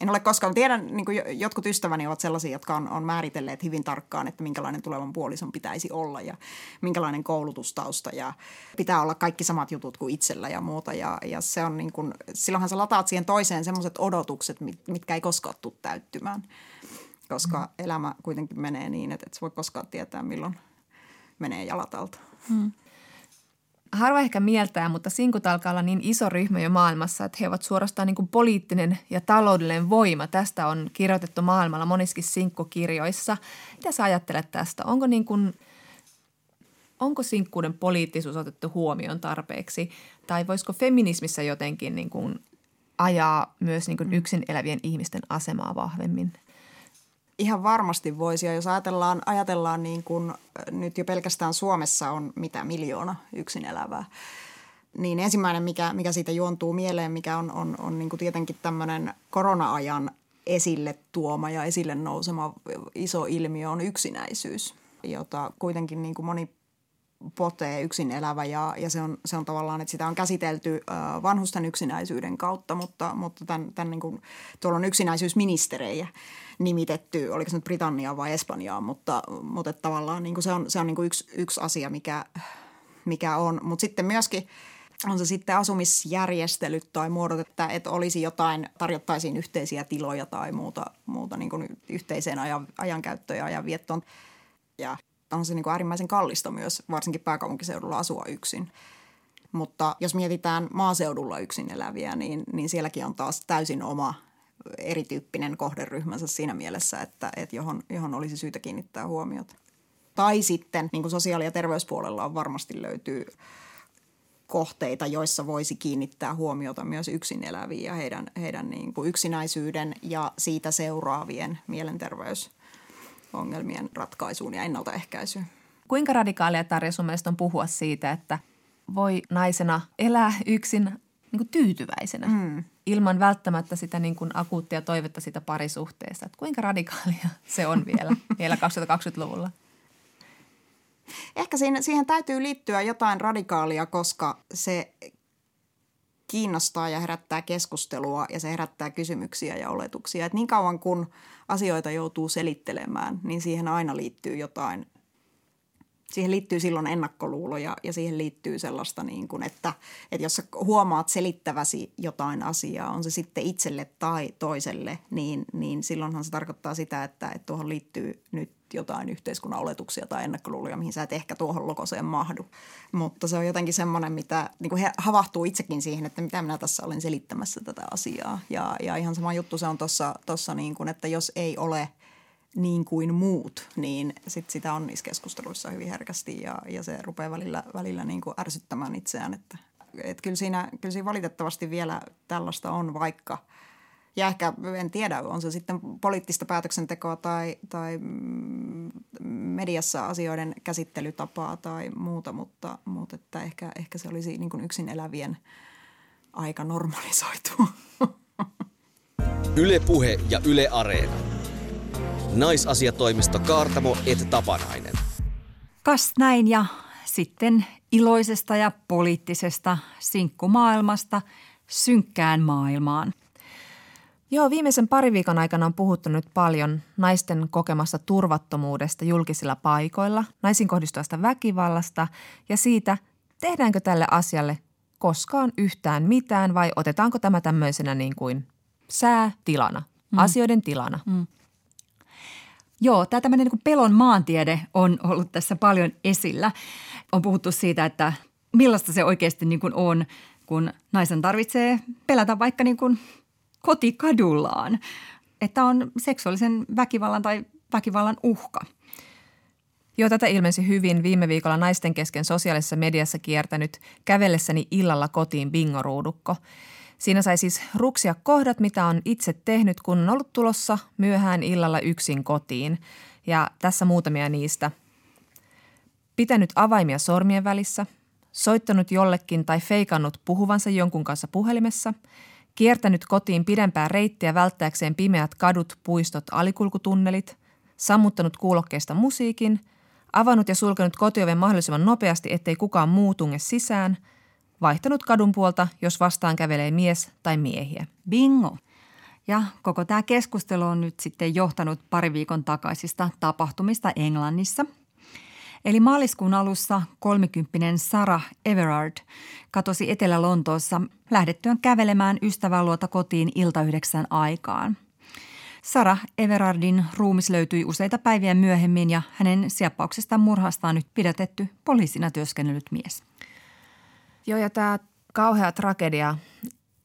Speaker 1: en ole koskaan, tiedän, niin kuin jotkut ystäväni ovat sellaisia, jotka on, on määritelleet hyvin tarkkaan, että minkälainen tulevan puolison pitäisi olla ja minkälainen koulutustausta ja pitää olla kaikki samat jutut kuin itsellä ja muuta. Ja, ja se on niin kuin, silloinhan sä lataat siihen toiseen sellaiset odotukset, mitkä ei koskaan tule täyttymään, koska mm. elämä kuitenkin menee niin, että et sä voi koskaan tietää, milloin menee jalat alta. Mm
Speaker 4: harva ehkä mieltää, mutta sinkut alkaa olla niin iso ryhmä jo maailmassa, että he ovat suorastaan niin kuin poliittinen ja taloudellinen voima. Tästä on kirjoitettu maailmalla moniskin sinkkukirjoissa. Mitä sä ajattelet tästä? Onko, niin kuin, onko sinkkuuden poliittisuus otettu huomioon tarpeeksi? Tai voisiko feminismissä jotenkin niin kuin ajaa myös niin kuin yksin elävien ihmisten asemaa vahvemmin –
Speaker 1: Ihan varmasti voisi. Ja jos ajatellaan, ajatellaan niin kuin nyt jo pelkästään Suomessa on mitä miljoona yksin elävää, niin ensimmäinen, mikä, mikä siitä juontuu mieleen, mikä on, on, on niin kuin tietenkin tämmöinen korona-ajan esille tuoma ja esille nousema iso ilmiö on yksinäisyys, jota kuitenkin niin kuin moni potee yksin elävä ja, ja se, on, se on tavallaan, että sitä on käsitelty vanhusten yksinäisyyden kautta, mutta, mutta tämän, tämän niin kuin, tuolla on yksinäisyysministerejä nimitetty, oliko se nyt Britanniaa vai Espanjaa, mutta, mutta tavallaan niin kuin se on, se on niin kuin yksi, yksi asia, mikä, mikä on. Mutta sitten myöskin on se sitten asumisjärjestelyt tai muodot, että, että olisi jotain, tarjottaisiin yhteisiä tiloja tai muuta, muuta niin kuin yhteiseen ajan, ajankäyttöön ja ajanviettoon. Ja on se niin kuin äärimmäisen kallista myös, varsinkin pääkaupunkiseudulla asua yksin. Mutta jos mietitään maaseudulla yksin eläviä, niin, niin sielläkin on taas täysin oma erityyppinen kohderyhmänsä siinä mielessä, että, että johon, johon olisi syytä kiinnittää huomiota. Tai sitten niin kuin sosiaali- ja terveyspuolella on varmasti löytyy kohteita, joissa voisi kiinnittää huomiota myös yksin eläviin ja heidän, heidän niin kuin yksinäisyyden ja siitä seuraavien mielenterveysongelmien ratkaisuun ja ennaltaehkäisyyn.
Speaker 4: Kuinka radikaalia Tarja sun mielestä on puhua siitä, että voi naisena elää yksin niin kuin tyytyväisenä? Mm ilman välttämättä sitä niin kuin akuuttia toivetta sitä parisuhteesta. Että kuinka radikaalia se on vielä, vielä 2020-luvulla?
Speaker 1: Ehkä siihen, siihen täytyy liittyä jotain radikaalia, koska se kiinnostaa ja herättää keskustelua ja se herättää kysymyksiä ja oletuksia. Et niin kauan kun asioita joutuu selittelemään, niin siihen aina liittyy jotain siihen liittyy silloin ennakkoluuloja ja siihen liittyy sellaista, niin kuin, että, että jos sä huomaat selittäväsi jotain asiaa, on se sitten itselle tai toiselle, niin, niin silloinhan se tarkoittaa sitä, että, että tuohon liittyy nyt jotain yhteiskunnan oletuksia tai ennakkoluuloja, mihin sä et ehkä tuohon lokoseen mahdu. Mutta se on jotenkin semmoinen, mitä niin kuin he havahtuu itsekin siihen, että mitä minä tässä olen selittämässä tätä asiaa. Ja, ja ihan sama juttu se on tuossa, niin kuin, että jos ei ole – niin kuin muut, niin sit sitä on niissä keskusteluissa hyvin herkästi ja, ja se rupeaa välillä, välillä niin kuin ärsyttämään itseään. Että, et kyllä, siinä, kyllä siinä valitettavasti vielä tällaista on, vaikka – ja ehkä en tiedä, on se sitten poliittista päätöksentekoa tai, tai mm, mediassa asioiden käsittelytapaa tai muuta, mutta, mutta että ehkä, ehkä se olisi niin kuin yksin elävien aika normalisoitu.
Speaker 2: Yle Puhe ja Yle Areena. Naisasiatoimisto Kaartamo et Tapanainen.
Speaker 3: Kas näin ja sitten iloisesta ja poliittisesta sinkkumaailmasta synkkään maailmaan –
Speaker 4: Joo, viimeisen pari viikon aikana on puhuttu nyt paljon naisten kokemasta turvattomuudesta julkisilla paikoilla, naisiin kohdistuvasta väkivallasta ja siitä, tehdäänkö tälle asialle koskaan yhtään mitään vai otetaanko tämä tämmöisenä niin kuin säätilana, mm. asioiden tilana. Mm.
Speaker 3: Joo, tämä tämmöinen niin pelon maantiede on ollut tässä paljon esillä. On puhuttu siitä, että millaista se oikeasti niin kuin on, kun naisen tarvitsee pelätä vaikka niin kuin kotikadullaan, että on seksuaalisen väkivallan tai väkivallan uhka.
Speaker 4: Joo, tätä ilmensi hyvin viime viikolla naisten kesken sosiaalisessa mediassa kiertänyt kävellessäni illalla kotiin bingoruudukko. Siinä sai siis ruksia kohdat, mitä on itse tehnyt, kun on ollut tulossa myöhään illalla yksin kotiin. Ja tässä muutamia niistä. Pitänyt avaimia sormien välissä, soittanut jollekin tai feikannut puhuvansa jonkun kanssa puhelimessa – Kiertänyt kotiin pidempää reittiä välttääkseen pimeät kadut, puistot, alikulkutunnelit, sammuttanut kuulokkeesta musiikin, avannut ja sulkenut kotioven mahdollisimman nopeasti, ettei kukaan muu tunge sisään, vaihtanut kadun puolta, jos vastaan kävelee mies tai miehiä.
Speaker 3: Bingo! Ja koko tämä keskustelu on nyt sitten johtanut pari viikon takaisista tapahtumista Englannissa – Eli maaliskuun alussa kolmikymppinen Sarah Everard katosi Etelä-Lontoossa lähdettyään kävelemään ystävän luota kotiin ilta yhdeksän aikaan. Sarah Everardin ruumis löytyi useita päiviä myöhemmin ja hänen sieppauksestaan murhasta on nyt pidätetty poliisina työskennellyt mies.
Speaker 4: Joo, ja tämä kauhea tragedia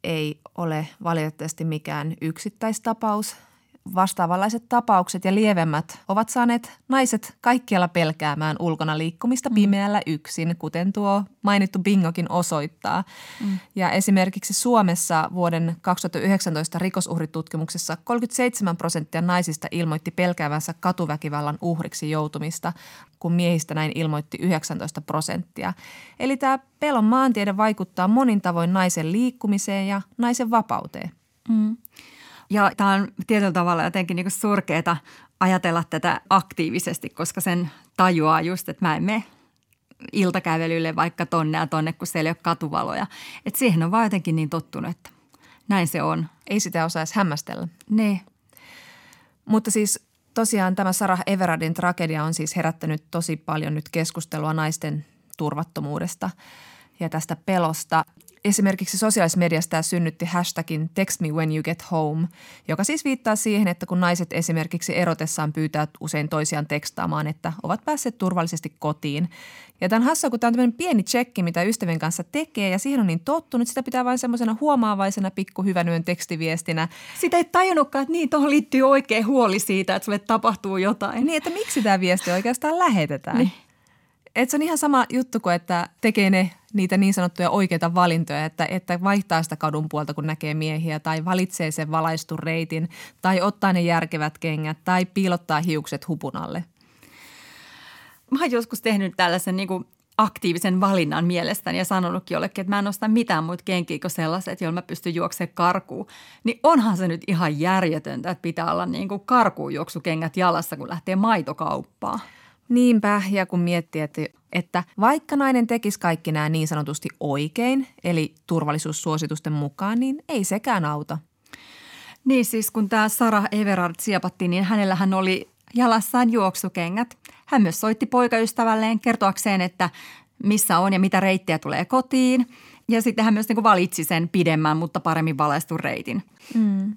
Speaker 4: ei ole valitettavasti mikään yksittäistapaus – vastaavanlaiset tapaukset ja lievemmät ovat saaneet naiset kaikkialla pelkäämään ulkona liikkumista mm. pimeällä yksin, kuten tuo mainittu bingokin osoittaa. Mm. Ja esimerkiksi Suomessa vuoden 2019 rikosuhritutkimuksessa 37 prosenttia naisista ilmoitti pelkäävänsä katuväkivallan uhriksi joutumista, kun miehistä näin ilmoitti 19 prosenttia. Eli tämä pelon maantiede vaikuttaa monin tavoin naisen liikkumiseen ja naisen vapauteen. Mm.
Speaker 3: Ja tämä on tietyllä tavalla jotenkin niin surkeeta ajatella tätä aktiivisesti, koska sen tajuaa just, että mä en mene iltakävelylle vaikka tonne ja tonne, kun siellä ei ole katuvaloja. Että siihen on vaan jotenkin niin tottunut, että näin se on.
Speaker 4: Ei sitä osaisi hämmästellä.
Speaker 3: Ne.
Speaker 4: Mutta siis tosiaan tämä Sarah Everardin tragedia on siis herättänyt tosi paljon nyt keskustelua naisten turvattomuudesta ja tästä pelosta. Esimerkiksi sosiaalisessa mediassa tämä synnytti hashtagin text me when you get home, joka siis viittaa siihen, että kun naiset esimerkiksi erotessaan pyytää usein toisiaan tekstaamaan, että ovat päässeet turvallisesti kotiin. Ja tämän hassa, kun tämä on tämmöinen pieni tsekki, mitä ystävien kanssa tekee ja siihen on niin tottunut, sitä pitää vain semmoisena huomaavaisena pikku hyvän tekstiviestinä.
Speaker 3: Sitä ei tajunnutkaan, että niin, tuohon liittyy oikein huoli siitä, että sulle tapahtuu jotain.
Speaker 4: Niin, että miksi tämä viesti oikeastaan lähetetään. Niin. Et se on ihan sama juttu kuin, että tekee ne niitä niin sanottuja oikeita valintoja, että, että vaihtaa sitä kadun puolta, kun näkee miehiä, tai valitsee sen valaistun reitin, tai ottaa ne järkevät kengät, tai piilottaa hiukset hupun alle.
Speaker 3: Mä oon joskus tehnyt tällaisen niin kuin aktiivisen valinnan mielestäni ja sanonutkin jollekin, että mä en osta mitään muita kenkiä kuin sellaiset, joilla mä pystyn juoksemaan karkuun. Niin onhan se nyt ihan järjetöntä, että pitää olla niin kuin karkuun juoksukengät jalassa, kun lähtee maitokauppaan.
Speaker 4: Niinpä, ja kun miettii, että, että vaikka nainen tekisi kaikki nämä niin sanotusti oikein, eli turvallisuussuositusten mukaan, niin ei sekään auta.
Speaker 3: Niin siis kun tämä Sara Everard siepattiin, niin hänellähän oli jalassaan juoksukengät. Hän myös soitti poikaystävälleen kertoakseen, että missä on ja mitä reittiä tulee kotiin. Ja sitten hän myös niin valitsi sen pidemmän, mutta paremmin valaistun reitin. Mm.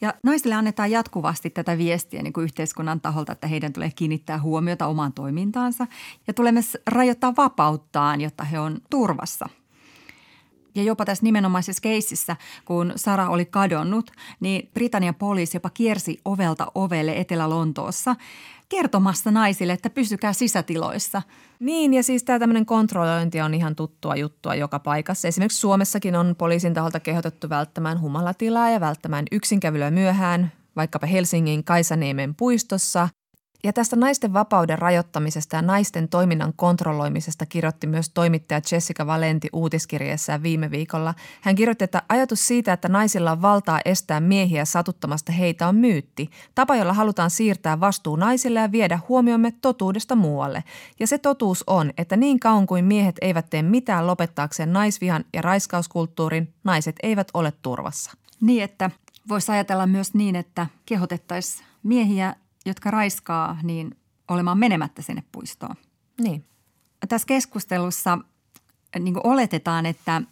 Speaker 3: Ja naisille annetaan jatkuvasti tätä viestiä niin kuin yhteiskunnan taholta, että heidän tulee kiinnittää huomiota omaan toimintaansa ja tulee myös rajoittaa vapauttaan, jotta he on turvassa. Ja jopa tässä nimenomaisessa keississä, kun Sara oli kadonnut, niin Britannian poliisi jopa kiersi ovelta ovelle Etelä-Lontoossa kertomassa naisille, että pysykää sisätiloissa.
Speaker 4: Niin, ja siis tämä tämmöinen kontrollointi on ihan tuttua juttua joka paikassa. Esimerkiksi Suomessakin on poliisin taholta kehotettu välttämään humalatilaa ja välttämään yksinkävelyä myöhään, vaikkapa Helsingin Kaisaniemen puistossa – ja tästä naisten vapauden rajoittamisesta ja naisten toiminnan kontrolloimisesta kirjoitti myös toimittaja Jessica Valenti uutiskirjeessään viime viikolla. Hän kirjoitti, että ajatus siitä, että naisilla on valtaa estää miehiä satuttamasta heitä on myytti. Tapa, jolla halutaan siirtää vastuu naisille ja viedä huomiomme totuudesta muualle. Ja se totuus on, että niin kauan kuin miehet eivät tee mitään lopettaakseen naisvihan ja raiskauskulttuurin, naiset eivät ole turvassa.
Speaker 3: Niin, että voisi ajatella myös niin, että kehotettaisiin miehiä jotka raiskaa, niin olemaan menemättä sinne puistoon.
Speaker 4: Niin.
Speaker 3: Tässä keskustelussa niin oletetaan, että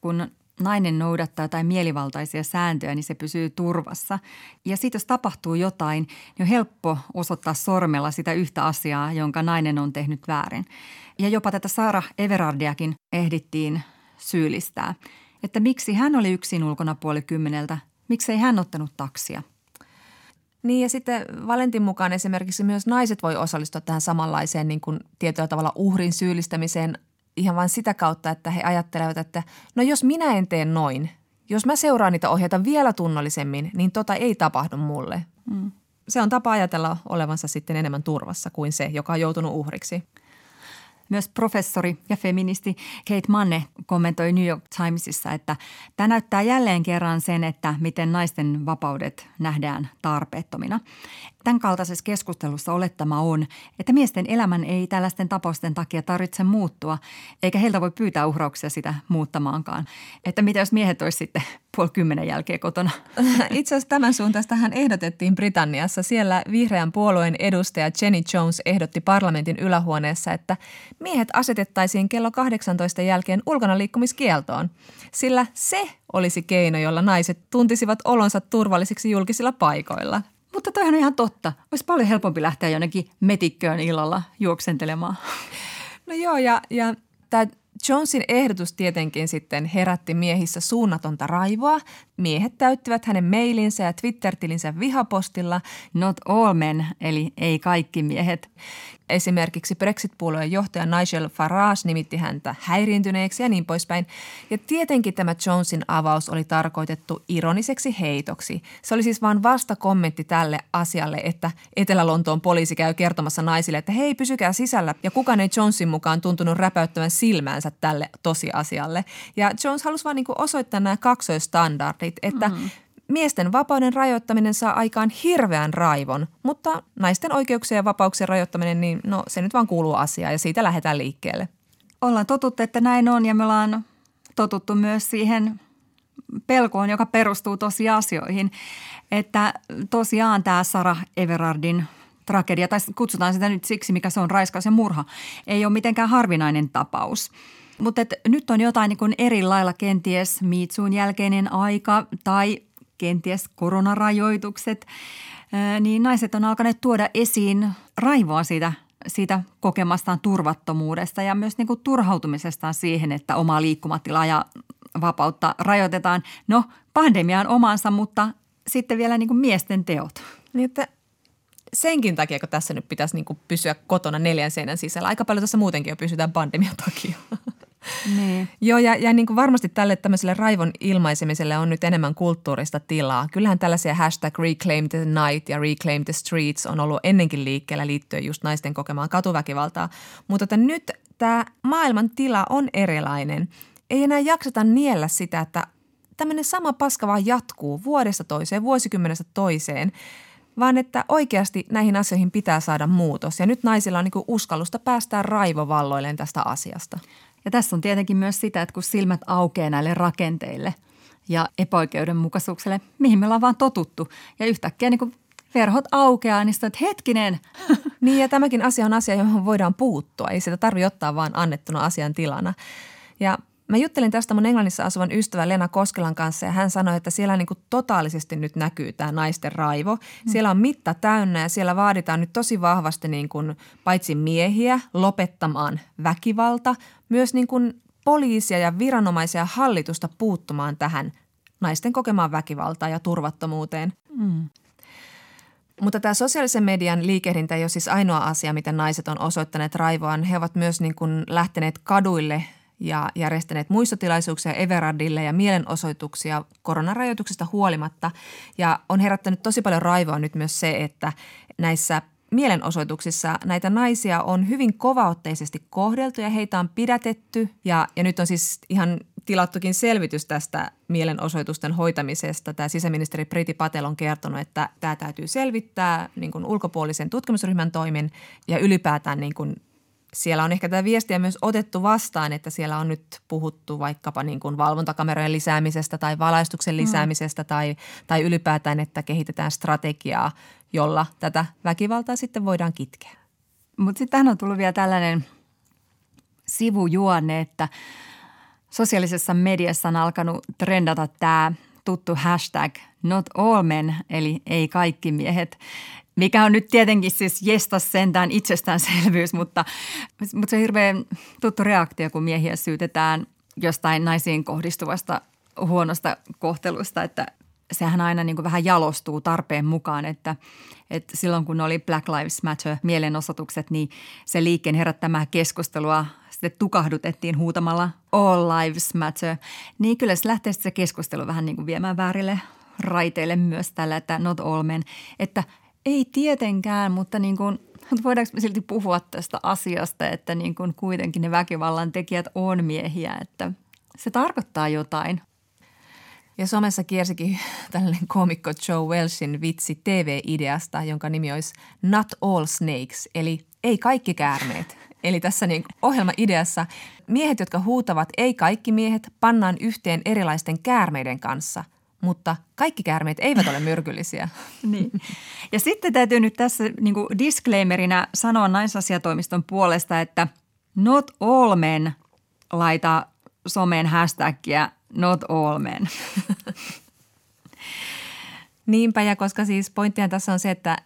Speaker 3: kun nainen noudattaa jotain mielivaltaisia sääntöjä, niin se pysyy turvassa. Ja sitten jos tapahtuu jotain, niin on helppo osoittaa sormella sitä yhtä asiaa, jonka nainen on tehnyt väärin. Ja jopa tätä Saara Everardiakin ehdittiin syyllistää, että miksi hän oli yksin ulkona puoli kymmeneltä, miksei hän ottanut taksia –
Speaker 4: niin ja sitten Valentin mukaan esimerkiksi myös naiset voi osallistua tähän samanlaiseen niin kuin tietyllä tavalla uhrin syyllistämiseen ihan vain sitä kautta, että he ajattelevat, että no jos minä en tee noin, jos mä seuraan niitä ohjeita vielä tunnollisemmin, niin tota ei tapahdu mulle. Mm. Se on tapa ajatella olevansa sitten enemmän turvassa kuin se, joka on joutunut uhriksi.
Speaker 3: Myös professori ja feministi Kate Manne kommentoi New York Timesissa, että tämä näyttää jälleen kerran sen, että miten naisten vapaudet nähdään tarpeettomina. Tämän kaltaisessa keskustelussa olettama on, että miesten elämän ei tällaisten tapausten takia tarvitse muuttua, eikä heiltä voi pyytää uhrauksia sitä muuttamaankaan. Että mitä jos miehet olisi sitten puoli kymmenen jälkeen kotona?
Speaker 4: Itse asiassa tämän suuntaistahan ehdotettiin Britanniassa. Siellä vihreän puolueen edustaja Jenny Jones ehdotti parlamentin ylähuoneessa, että miehet asetettaisiin kello 18 jälkeen ulkona liikkumiskieltoon, sillä se olisi keino, jolla naiset tuntisivat olonsa turvallisiksi julkisilla paikoilla.
Speaker 3: Mutta toihan on ihan totta. Olisi paljon helpompi lähteä jonnekin metikköön illalla juoksentelemaan.
Speaker 4: No joo, ja, ja tämä Jonesin ehdotus tietenkin sitten herätti miehissä suunnatonta raivoa. Miehet täyttivät hänen mailinsä ja Twitter-tilinsä vihapostilla.
Speaker 3: Not all men, eli ei kaikki miehet.
Speaker 4: Esimerkiksi Brexit-puolueen johtaja Nigel Farage nimitti häntä häiriintyneeksi ja niin poispäin. Ja tietenkin tämä Jonesin avaus oli tarkoitettu ironiseksi heitoksi. Se oli siis vain vasta kommentti tälle asialle, että Etelä-Lontoon poliisi käy kertomassa naisille, että hei pysykää sisällä. Ja kukaan ei Jonesin mukaan tuntunut räpäyttävän silmäänsä tälle tosiasialle. Ja Jones halusi vain niin osoittaa nämä kaksoistandardit, että mm-hmm Miesten vapauden rajoittaminen saa aikaan hirveän raivon, mutta naisten oikeuksien ja vapauksien rajoittaminen, niin no se nyt vaan kuuluu asiaan ja siitä lähdetään liikkeelle.
Speaker 3: Ollaan totuttu, että näin on ja me ollaan totuttu myös siihen pelkoon, joka perustuu tosiasioihin. Että tosiaan tämä Sara Everardin tragedia, tai kutsutaan sitä nyt siksi, mikä se on, raiskaus ja murha, ei ole mitenkään harvinainen tapaus. Mutta nyt on jotain niin eri lailla kenties Miitsuun jälkeinen aika tai kenties koronarajoitukset, niin naiset on alkaneet tuoda esiin raivoa siitä, siitä kokemastaan turvattomuudesta ja myös niin kuin turhautumisestaan siihen, että omaa liikkumatilaa ja vapautta rajoitetaan. No, pandemiaan omansa, mutta sitten vielä niin kuin miesten teot.
Speaker 4: Niin, että senkin takia, kun tässä nyt pitäisi niin kuin pysyä kotona neljän seinän sisällä. Aika paljon tässä muutenkin jo pysytään pandemian takia.
Speaker 3: Niin.
Speaker 4: Joo, ja, ja niin kuin varmasti tälle tämmöiselle raivon ilmaisemiselle on nyt enemmän kulttuurista tilaa. Kyllähän tällaisia hashtag reclaim the night ja reclaim the streets on ollut ennenkin liikkeellä liittyen just naisten kokemaan katuväkivaltaa. Mutta että nyt tämä maailman tila on erilainen. Ei enää jakseta niellä sitä, että tämmöinen sama paska vaan jatkuu vuodesta toiseen, vuosikymmenestä toiseen – vaan että oikeasti näihin asioihin pitää saada muutos. Ja nyt naisilla on niin uskallusta päästää raivovalloilleen tästä asiasta.
Speaker 3: Ja tässä on tietenkin myös sitä, että kun silmät aukeaa näille rakenteille ja epäoikeudenmukaisuuksille, mihin me ollaan vaan totuttu. Ja yhtäkkiä niin kuin verhot aukeaa, niin että hetkinen.
Speaker 4: Niin ja tämäkin asia on asia, johon voidaan puuttua. Ei sitä tarvitse ottaa vaan annettuna asian tilana. Ja Mä juttelin tästä mun Englannissa asuvan ystävän Lena Koskelan kanssa ja hän sanoi, että siellä niin kuin totaalisesti nyt näkyy tämä naisten raivo. Mm. Siellä on mitta täynnä ja siellä vaaditaan nyt tosi vahvasti niin kuin paitsi miehiä lopettamaan väkivalta, myös niin kuin poliisia ja viranomaisia hallitusta puuttumaan tähän naisten kokemaan väkivaltaan ja turvattomuuteen. Mm. Mutta tämä sosiaalisen median liikehdintä ei ole siis ainoa asia, miten naiset on osoittaneet raivoaan. He ovat myös niin kuin lähteneet kaduille ja järjestäneet muistotilaisuuksia Everardille ja mielenosoituksia koronarajoituksista huolimatta. Ja on herättänyt tosi paljon raivoa nyt myös se, että näissä mielenosoituksissa näitä naisia on hyvin kovaotteisesti kohdeltu ja heitä on pidätetty. Ja, ja nyt on siis ihan tilattukin selvitys tästä mielenosoitusten hoitamisesta. Tämä sisäministeri Priti Patel on kertonut, että tämä täytyy selvittää niin kuin ulkopuolisen tutkimusryhmän toimin ja ylipäätään niin kuin siellä on ehkä tätä viestiä myös otettu vastaan, että siellä on nyt puhuttu vaikkapa niin kuin valvontakamerojen lisäämisestä tai valaistuksen mm. lisäämisestä mm. tai, tai ylipäätään, että kehitetään strategiaa, jolla tätä väkivaltaa sitten voidaan kitkeä.
Speaker 3: Mutta sitten on tullut vielä tällainen sivujuonne, että sosiaalisessa mediassa on alkanut trendata tämä tuttu hashtag not all men, eli ei kaikki miehet mikä on nyt tietenkin siis jestas sentään itsestäänselvyys, mutta, mutta se on hirveän tuttu reaktio, kun miehiä syytetään jostain naisiin kohdistuvasta huonosta kohtelusta, että sehän aina niin vähän jalostuu tarpeen mukaan, että, että silloin kun oli Black Lives Matter mielenosoitukset, niin se liikkeen herättämää keskustelua sitten tukahdutettiin huutamalla All Lives Matter, niin kyllä se lähtee se keskustelu vähän niin viemään väärille raiteille myös tällä, että not all men, että ei tietenkään, mutta niin kuin, voidaanko me silti puhua tästä asiasta, että niin kuin kuitenkin ne väkivallan tekijät on miehiä, että se tarkoittaa jotain.
Speaker 4: Ja somessa kiersikin tällainen komikko Joe Welshin vitsi TV-ideasta, jonka nimi olisi Not All Snakes, eli ei kaikki käärmeet. Eli tässä niin ohjelma-ideassa miehet, jotka huutavat ei kaikki miehet, pannaan yhteen erilaisten käärmeiden kanssa – mutta kaikki käärmeet eivät ole myrkyllisiä.
Speaker 3: niin. Ja sitten täytyy nyt tässä niin kuin disclaimerina sanoa naisasiatoimiston puolesta, että not all men laita someen hashtagia not all men.
Speaker 4: Niinpä, ja koska siis pointtia tässä on se, että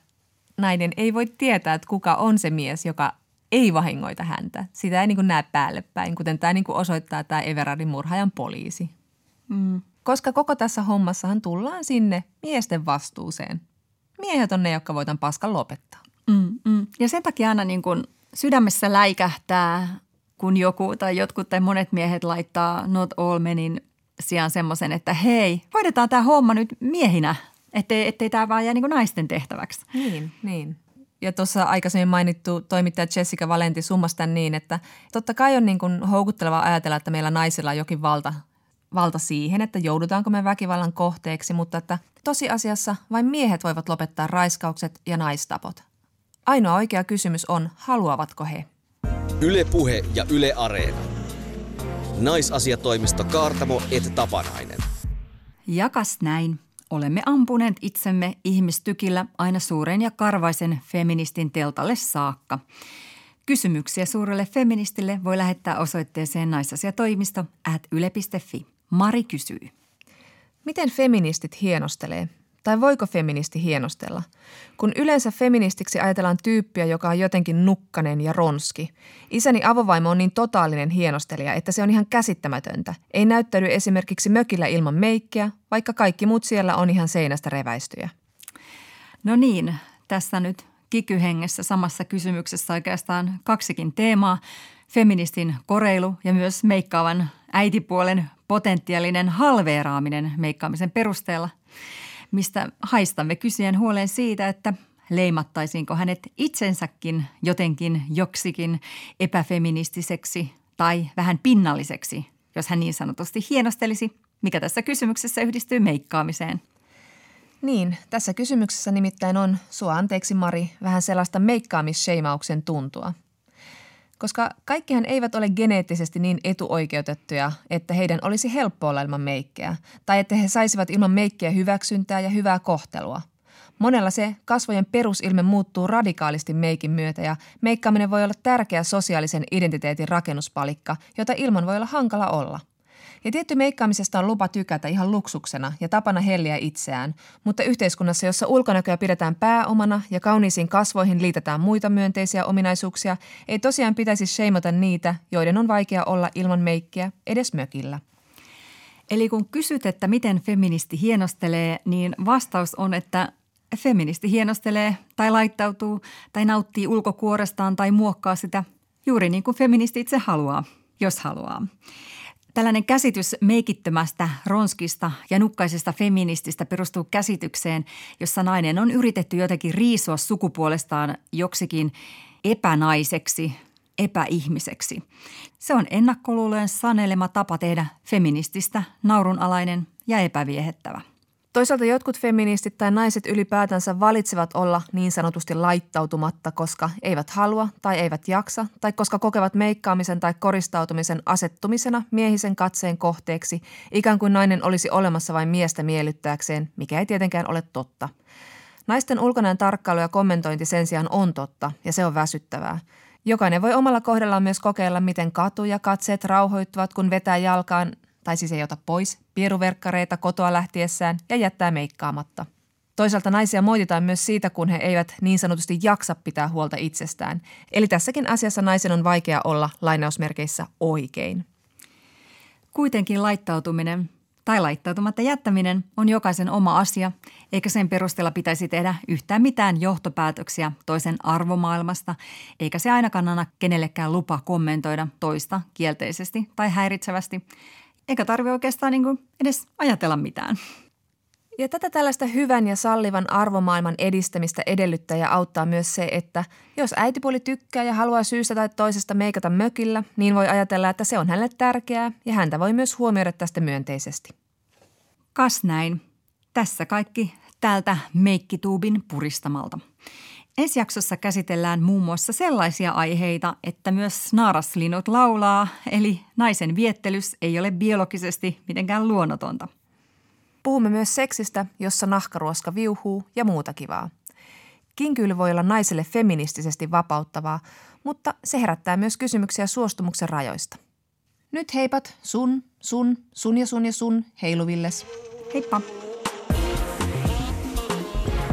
Speaker 4: nainen ei voi tietää, että kuka on se mies, joka ei vahingoita häntä. Sitä ei niin kuin näe päälle päin, kuten tämä niin kuin osoittaa tämä Everardin murhaajan poliisi. Mm koska koko tässä hommassahan tullaan sinne miesten vastuuseen. Miehet on ne, jotka voitan paskan lopettaa.
Speaker 3: Mm, mm. Ja sen takia aina niin kuin sydämessä läikähtää, kun joku tai jotkut tai monet miehet laittaa not all menin sijaan semmoisen, että hei, hoidetaan tämä homma nyt miehinä, ettei, ettei tämä vaan jää niin naisten tehtäväksi.
Speaker 4: Niin, niin. Ja tuossa aikaisemmin mainittu toimittaja Jessica Valenti summasi niin, että totta kai on niin kuin houkutteleva ajatella, että meillä naisilla on jokin valta valta siihen, että joudutaanko me väkivallan kohteeksi, mutta että tosiasiassa vain miehet voivat lopettaa raiskaukset ja naistapot. Ainoa oikea kysymys on, haluavatko he?
Speaker 2: Yle Puhe ja Yle Areena. Naisasiatoimisto Kaartamo et Tapanainen.
Speaker 3: Jakas näin. Olemme ampuneet itsemme ihmistykillä aina suuren ja karvaisen feministin teltalle saakka. Kysymyksiä suurelle feministille voi lähettää osoitteeseen naisasiatoimisto at yle.fi. Mari kysyy.
Speaker 4: Miten feministit hienostelee? Tai voiko feministi hienostella? Kun yleensä feministiksi ajatellaan tyyppiä, joka on jotenkin nukkanen ja ronski. Isäni avovaimo on niin totaalinen hienostelija, että se on ihan käsittämätöntä. Ei näyttäydy esimerkiksi mökillä ilman meikkiä, vaikka kaikki muut siellä on ihan seinästä reväistyjä.
Speaker 3: No niin, tässä nyt kikyhengessä samassa kysymyksessä oikeastaan kaksikin teemaa. Feministin koreilu ja myös meikkaavan äitipuolen potentiaalinen halveeraaminen meikkaamisen perusteella, mistä haistamme kysyjän huoleen siitä, että leimattaisiinko hänet itsensäkin jotenkin joksikin epäfeministiseksi tai vähän pinnalliseksi, jos hän niin sanotusti hienostelisi, mikä tässä kysymyksessä yhdistyy meikkaamiseen.
Speaker 4: Niin, tässä kysymyksessä nimittäin on, sua anteeksi Mari, vähän sellaista meikkaamisseimauksen tuntua – koska kaikkihan eivät ole geneettisesti niin etuoikeutettuja, että heidän olisi helppo olla ilman meikkejä, tai että he saisivat ilman meikkiä hyväksyntää ja hyvää kohtelua. Monella se kasvojen perusilme muuttuu radikaalisti meikin myötä ja meikkaaminen voi olla tärkeä sosiaalisen identiteetin rakennuspalikka, jota ilman voi olla hankala olla. Ja tietty meikkaamisesta on lupa tykätä ihan luksuksena ja tapana helliä itseään, mutta yhteiskunnassa, jossa ulkonäköä pidetään pääomana ja kauniisiin kasvoihin liitetään muita myönteisiä ominaisuuksia, ei tosiaan pitäisi sheimata niitä, joiden on vaikea olla ilman meikkiä edes mökillä.
Speaker 3: Eli kun kysyt, että miten feministi hienostelee, niin vastaus on, että feministi hienostelee tai laittautuu tai nauttii ulkokuorestaan tai muokkaa sitä juuri niin kuin feministi itse haluaa, jos haluaa. Tällainen käsitys meikittömästä, ronskista ja nukkaisesta feminististä perustuu käsitykseen, jossa nainen on yritetty jotenkin riisua sukupuolestaan joksikin epänaiseksi, epäihmiseksi. Se on ennakkoluulojen sanelema tapa tehdä feminististä naurunalainen ja epäviehettävä.
Speaker 4: Toisaalta jotkut feministit tai naiset ylipäätänsä valitsevat olla niin sanotusti laittautumatta, koska eivät halua tai eivät jaksa, tai koska kokevat meikkaamisen tai koristautumisen asettumisena miehisen katseen kohteeksi, ikään kuin nainen olisi olemassa vain miestä miellyttääkseen, mikä ei tietenkään ole totta. Naisten ulkonäön tarkkailu ja kommentointi sen sijaan on totta, ja se on väsyttävää. Jokainen voi omalla kohdallaan myös kokeilla, miten katu ja katseet rauhoittuvat, kun vetää jalkaan tai siis ei ota pois pieruverkkareita kotoa lähtiessään ja jättää meikkaamatta. Toisaalta naisia moititaan myös siitä, kun he eivät niin sanotusti jaksa pitää huolta itsestään. Eli tässäkin asiassa naisen on vaikea olla lainausmerkeissä oikein.
Speaker 3: Kuitenkin laittautuminen tai laittautumatta jättäminen on jokaisen oma asia, eikä sen perusteella pitäisi tehdä yhtään mitään johtopäätöksiä toisen arvomaailmasta, eikä se ainakaan anna kenellekään lupa kommentoida toista kielteisesti tai häiritsevästi, eikä tarvi oikeastaan niin kuin edes ajatella mitään.
Speaker 4: Ja tätä tällaista hyvän ja sallivan arvomaailman edistämistä edellyttää ja auttaa myös se, että jos äitipuoli tykkää ja haluaa syystä tai toisesta meikata mökillä, niin voi ajatella, että se on hänelle tärkeää ja häntä voi myös huomioida tästä myönteisesti.
Speaker 3: Kas näin. Tässä kaikki tältä Meikkituubin puristamalta. Ensi jaksossa käsitellään muun muassa sellaisia aiheita, että myös naaraslinut laulaa, eli naisen viettelys ei ole biologisesti mitenkään luonnotonta.
Speaker 4: Puhumme myös seksistä, jossa nahkaruoska viuhuu ja muuta kivaa. Kinkyily voi olla naiselle feministisesti vapauttavaa, mutta se herättää myös kysymyksiä suostumuksen rajoista. Nyt heipat sun, sun, sun ja sun ja sun heiluvilles.
Speaker 3: Heippa!